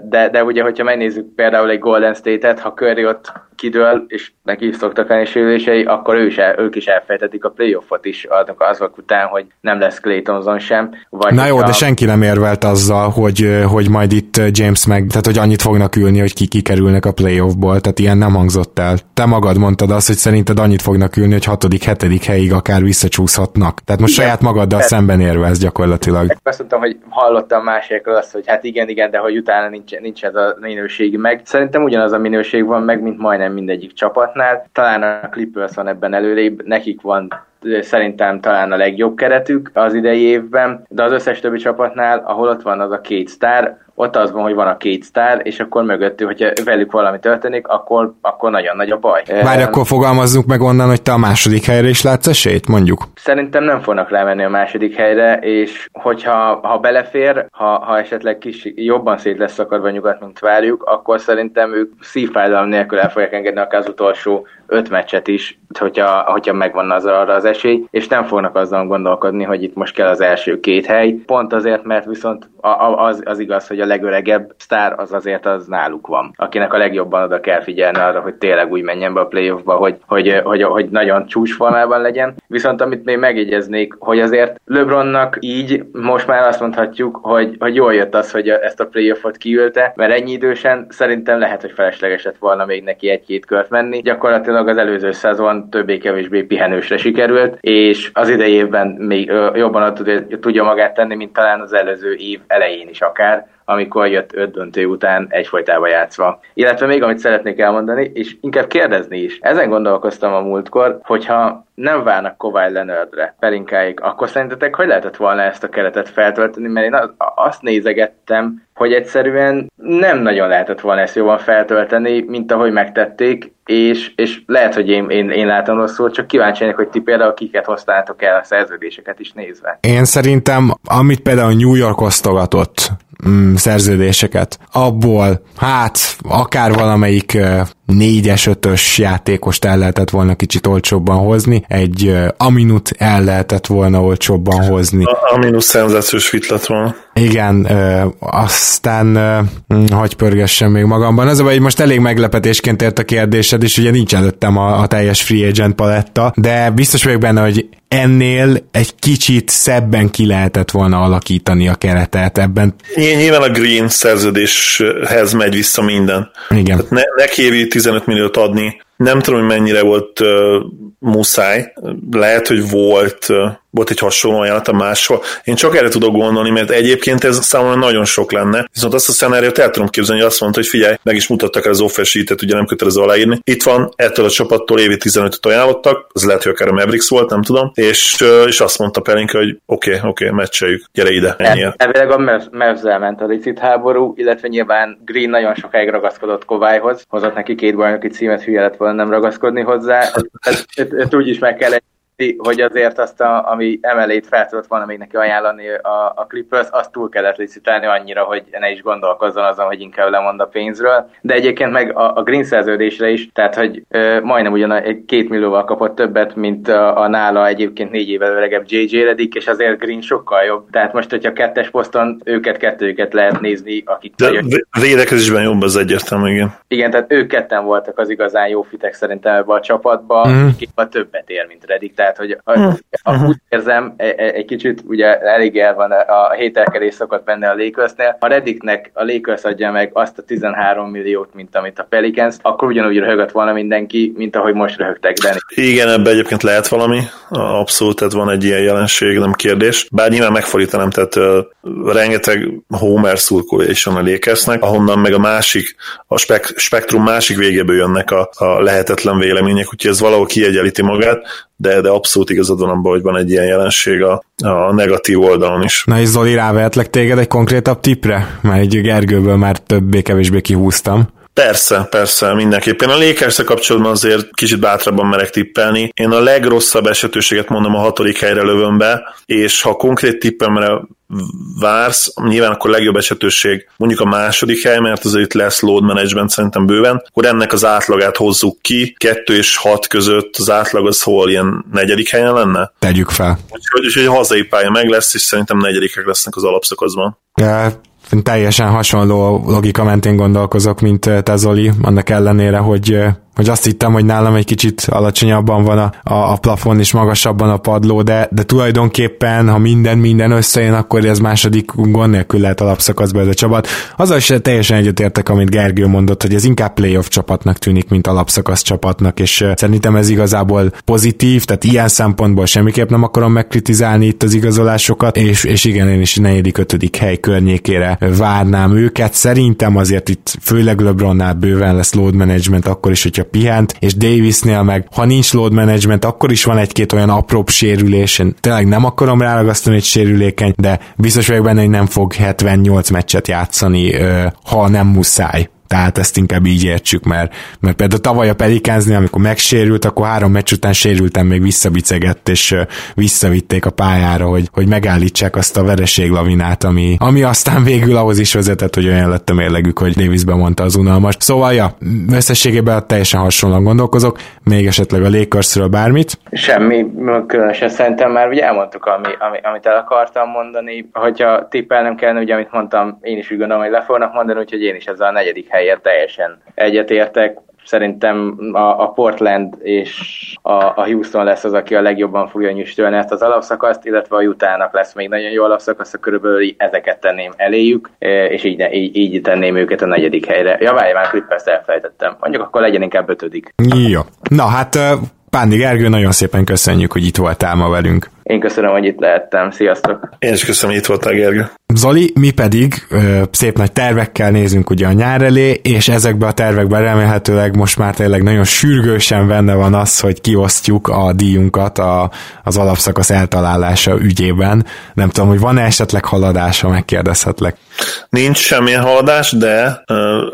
De, de ugye, hogyha megnézzük például egy Golden State-et, ha Curry ott kidől, és neki is szoktak lenni sérülései, akkor ő is el, ők is elfejtetik a playoffot is azok, azok után, hogy nem lesz Clay Thompson sem. Vagy Na jó, a... de senki nem érvelt azzal, hogy, hogy majd itt James meg, tehát hogy annyit fognak ülni, hogy ki kikerülnek a playoffból, tehát ilyen nem hangzott el. Te magad mondtad azt, hogy szerinted annyit fognak ülni, hogy hatodik, hetedik helyig akár visszacsúszhatnak. Tehát most igen, saját magaddal tehát, szemben érvelsz gyakorlatilag. Azt mondtam, hogy hallottam másikról azt, hogy hát igen, igen, de hogy utána nincs, nincs ez a minőség meg. Szerintem ugyanaz a minőség van meg, mint majdnem majdnem mindegyik csapatnál. Talán a Clippers van ebben előrébb, nekik van szerintem talán a legjobb keretük az idei évben, de az összes többi csapatnál, ahol ott van az a két sztár, ott az van, hogy van a két sztár, és akkor mögöttő, hogyha velük valami történik, akkor, akkor nagyon nagy a baj. Várj, akkor fogalmazzunk meg onnan, hogy te a második helyre is látsz esélyt, mondjuk? Szerintem nem fognak lemenni a második helyre, és hogyha ha belefér, ha, ha esetleg kis, jobban szét lesz szakadva nyugat, mint várjuk, akkor szerintem ők szívfájdalom nélkül el fogják engedni akár az utolsó öt meccset is, hogyha, hogyha megvan az arra az esély, és nem fognak azzal gondolkodni, hogy itt most kell az első két hely. Pont azért, mert viszont az, az igaz, hogy a legöregebb sztár az azért az náluk van, akinek a legjobban oda kell figyelni arra, hogy tényleg úgy menjen be a playoffba, hogy, hogy, hogy, hogy nagyon csúcsformában legyen. Viszont amit még megjegyeznék, hogy azért LeBronnak így most már azt mondhatjuk, hogy, hogy jól jött az, hogy ezt a playoffot kiülte, mert ennyi idősen szerintem lehet, hogy felesleges lett volna még neki egy-két kört menni. Gyakorlatilag az előző szezon többé-kevésbé pihenősre sikerült, és az idejében még jobban tudja magát tenni, mint talán az előző év elején is akár, amikor jött öt döntő után egyfolytában játszva. Illetve még amit szeretnék elmondani, és inkább kérdezni is. Ezen gondolkoztam a múltkor, hogyha nem várnak Kovály Leonardre, Pelinkáig, akkor szerintetek hogy lehetett volna ezt a keretet feltölteni? Mert én azt nézegettem, hogy egyszerűen nem nagyon lehetett volna ezt jobban feltölteni, mint ahogy megtették, és, és lehet, hogy én, én, én látom rosszul, csak kíváncsi vagyok, hogy ti például kiket hoztátok el a szerződéseket is nézve. Én szerintem, amit például New York osztogatott, mm, szerződéseket. Abból, hát, akár valamelyik négyes, ötös játékost el lehetett volna kicsit olcsóbban hozni, egy Aminut el lehetett volna olcsóbban hozni. A Aminus szenzációs fit lett volna. Igen, ö, aztán ö, hm, hagy pörgessem még magamban. Az a baj, most elég meglepetésként ért a kérdésed, és ugye nincs előttem a, a teljes free agent paletta, de biztos vagyok benne, hogy ennél egy kicsit szebben ki lehetett volna alakítani a keretet ebben. Nyilván a Green szerződéshez megy vissza minden. Igen. ne, neki évi 15 milliót adni, nem tudom, hogy mennyire volt uh, muszáj. Lehet, hogy volt uh, volt egy hasonló ajánlata máshol. Én csak erre tudok gondolni, mert egyébként ez számomra nagyon sok lenne. Viszont azt a szenáriót el tudom képzelni, hogy azt mondta, hogy figyelj, meg is mutattak el az offer sheet ugye nem kötelező aláírni. Itt van, ettől a csapattól évi 15-öt ajánlottak, az lehet, hogy akár a Mavericks volt, nem tudom, és, és azt mondta Pelinka, hogy oké, okay, oké, okay, meccseljük, gyere ide, ennyi. Elvileg a Mavs-zel ment a licit háború, illetve nyilván Green nagyon sokáig ragaszkodott Kovályhoz, hozott neki két bajnoki címet, hülye lett volna nem ragaszkodni hozzá. Ezt, ezt, ezt úgy is meg kell hogy azért azt, a, ami emelét fel tudott volna még neki ajánlani a, a Clippers, azt túl kellett licitálni annyira, hogy ne is gondolkozzon azon, hogy inkább lemond a pénzről. De egyébként meg a, a Green szerződésre is, tehát hogy ö, majdnem ugyan egy két millióval kapott többet, mint a, a nála egyébként négy évvel öregebb JJ Redick, és azért Green sokkal jobb. Tehát most, hogyha kettes poszton őket kettőjüket lehet nézni, akik... De védekezésben jobb az egyértelmű, igen. Igen, tehát ők ketten voltak az igazán jó fitek szerintem ebbe a csapatba, mm. a többet ér, mint Redick. Tehát tehát, hogy a, a, hm. úgy érzem, egy, e, egy kicsit ugye elég el van a hételkedés szokott benne a Lakersnél. Ha Reddicknek a Lakers adja meg azt a 13 milliót, mint amit a Pelicans, akkor ugyanúgy röhögött volna mindenki, mint ahogy most röhögtek Danny. Igen, ebbe egyébként lehet valami, abszolút, tehát van egy ilyen jelenség, nem kérdés. Bár nyilván megfordítanám, tehát uh, rengeteg Homer szurkolja is van a Lakersnek, ahonnan meg a másik, a spek- spektrum másik végéből jönnek a, a lehetetlen vélemények, úgyhogy ez valahol kiegyenlíti magát de, de abszolút igazad van abban, hogy van egy ilyen jelenség a, a negatív oldalon is. Na és Zoli, rávehetlek téged egy konkrétabb tipre? Mert egy Gergőből már többé-kevésbé kihúztam. Persze, persze, mindenképpen. A lakers kapcsolatban azért kicsit bátrabban merek tippelni. Én a legrosszabb esetőséget mondom a hatodik helyre lövöm be, és ha konkrét tippemre vársz, nyilván akkor legjobb esetőség mondjuk a második hely, mert azért itt lesz load management szerintem bőven, akkor ennek az átlagát hozzuk ki, kettő és hat között az átlag az hol ilyen negyedik helyen lenne? Tegyük fel. Úgyhogy, úgyhogy a hazai pálya meg lesz, és szerintem negyedikek lesznek az alapszakaszban. Ja, teljesen hasonló logika mentén gondolkozok, mint te Zoli, annak ellenére, hogy hogy azt hittem, hogy nálam egy kicsit alacsonyabban van a, a, a plafon és magasabban a padló, de, de tulajdonképpen, ha minden minden összejön, akkor ez második gond nélkül lehet alapszakaszba ez a csapat. Azzal is teljesen egyetértek, amit Gergő mondott, hogy ez inkább playoff csapatnak tűnik, mint alapszakasz csapatnak, és szerintem ez igazából pozitív, tehát ilyen szempontból semmiképp nem akarom megkritizálni itt az igazolásokat, és, és igen, én is negyedik, ötödik hely környékére várnám őket. Szerintem azért itt főleg LeBronnál bőven lesz load management, akkor is, hogyha pihent, és Davisnél meg, ha nincs load management, akkor is van egy-két olyan apróbb sérülés, én tényleg nem akarom ráragasztani egy sérülékeny, de biztos vagyok benne, hogy nem fog 78 meccset játszani, ha nem muszáj tehát ezt inkább így értsük, mert, mert például tavaly a Pelikázni, amikor megsérült, akkor három meccs után sérültem, még visszabicegett, és visszavitték a pályára, hogy, hogy megállítsák azt a vereséglavinát, ami, ami aztán végül ahhoz is vezetett, hogy olyan lett a mérlegük, hogy Davis bemondta az unalmas. Szóval, ja, összességében teljesen hasonlóan gondolkozok, még esetleg a Lakersről bármit. Semmi különösen szerintem már ugye elmondtuk, ami, ami, amit el akartam mondani, hogyha tippelnem kellene, ugye amit mondtam, én is úgy gondolom, hogy le fognak mondani, úgyhogy én is ezzel a negyedik helyet teljesen egyetértek. Szerintem a, a Portland és a, a Houston lesz az, aki a legjobban fogja nyüstölni ezt az alapszakaszt, illetve a Jutának lesz még nagyon jó alapszakasz, körülbelül ezeket tenném eléjük, e, és így, így, így tenném őket a negyedik helyre. Ja, várj, már Clippers elfelejtettem. Mondjuk akkor legyen inkább ötödik. Jó. Na hát Pándi Gergő, nagyon szépen köszönjük, hogy itt voltál ma velünk. Én köszönöm, hogy itt lehettem. Sziasztok! Én is köszönöm, hogy itt voltál, Gergő. Zoli, mi pedig ö, szép nagy tervekkel nézünk ugye a nyár elé, és ezekben a tervekben remélhetőleg most már tényleg nagyon sürgősen benne van az, hogy kiosztjuk a díjunkat a, az alapszakasz eltalálása ügyében. Nem tudom, hogy van-e esetleg haladása, megkérdezhetlek. Nincs semmilyen haladás, de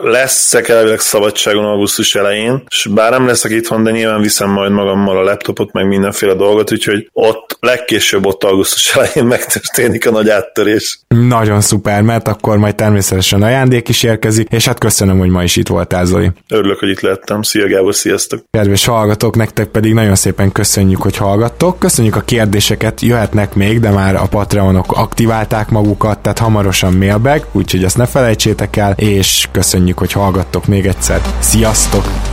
leszek elvileg szabadságon augusztus elején, és bár nem leszek itthon, de nyilván viszem majd magammal a laptopot, meg mindenféle dolgot, úgyhogy ott legkésőbb ott augusztus elején megtörténik a nagy áttörés. Nagyon szuper, mert akkor majd természetesen ajándék is érkezik, és hát köszönöm, hogy ma is itt voltál, Zoli. Örülök, hogy itt lettem. Szia Gábor, sziasztok! Kedves hallgatók, nektek pedig nagyon szépen köszönjük, hogy hallgattok. Köszönjük a kérdéseket, jöhetnek még, de már a Patreonok aktiválták magukat, tehát hamarosan mailbag, úgyhogy ezt ne felejtsétek el, és köszönjük, hogy hallgattok még egyszer. Sziasztok!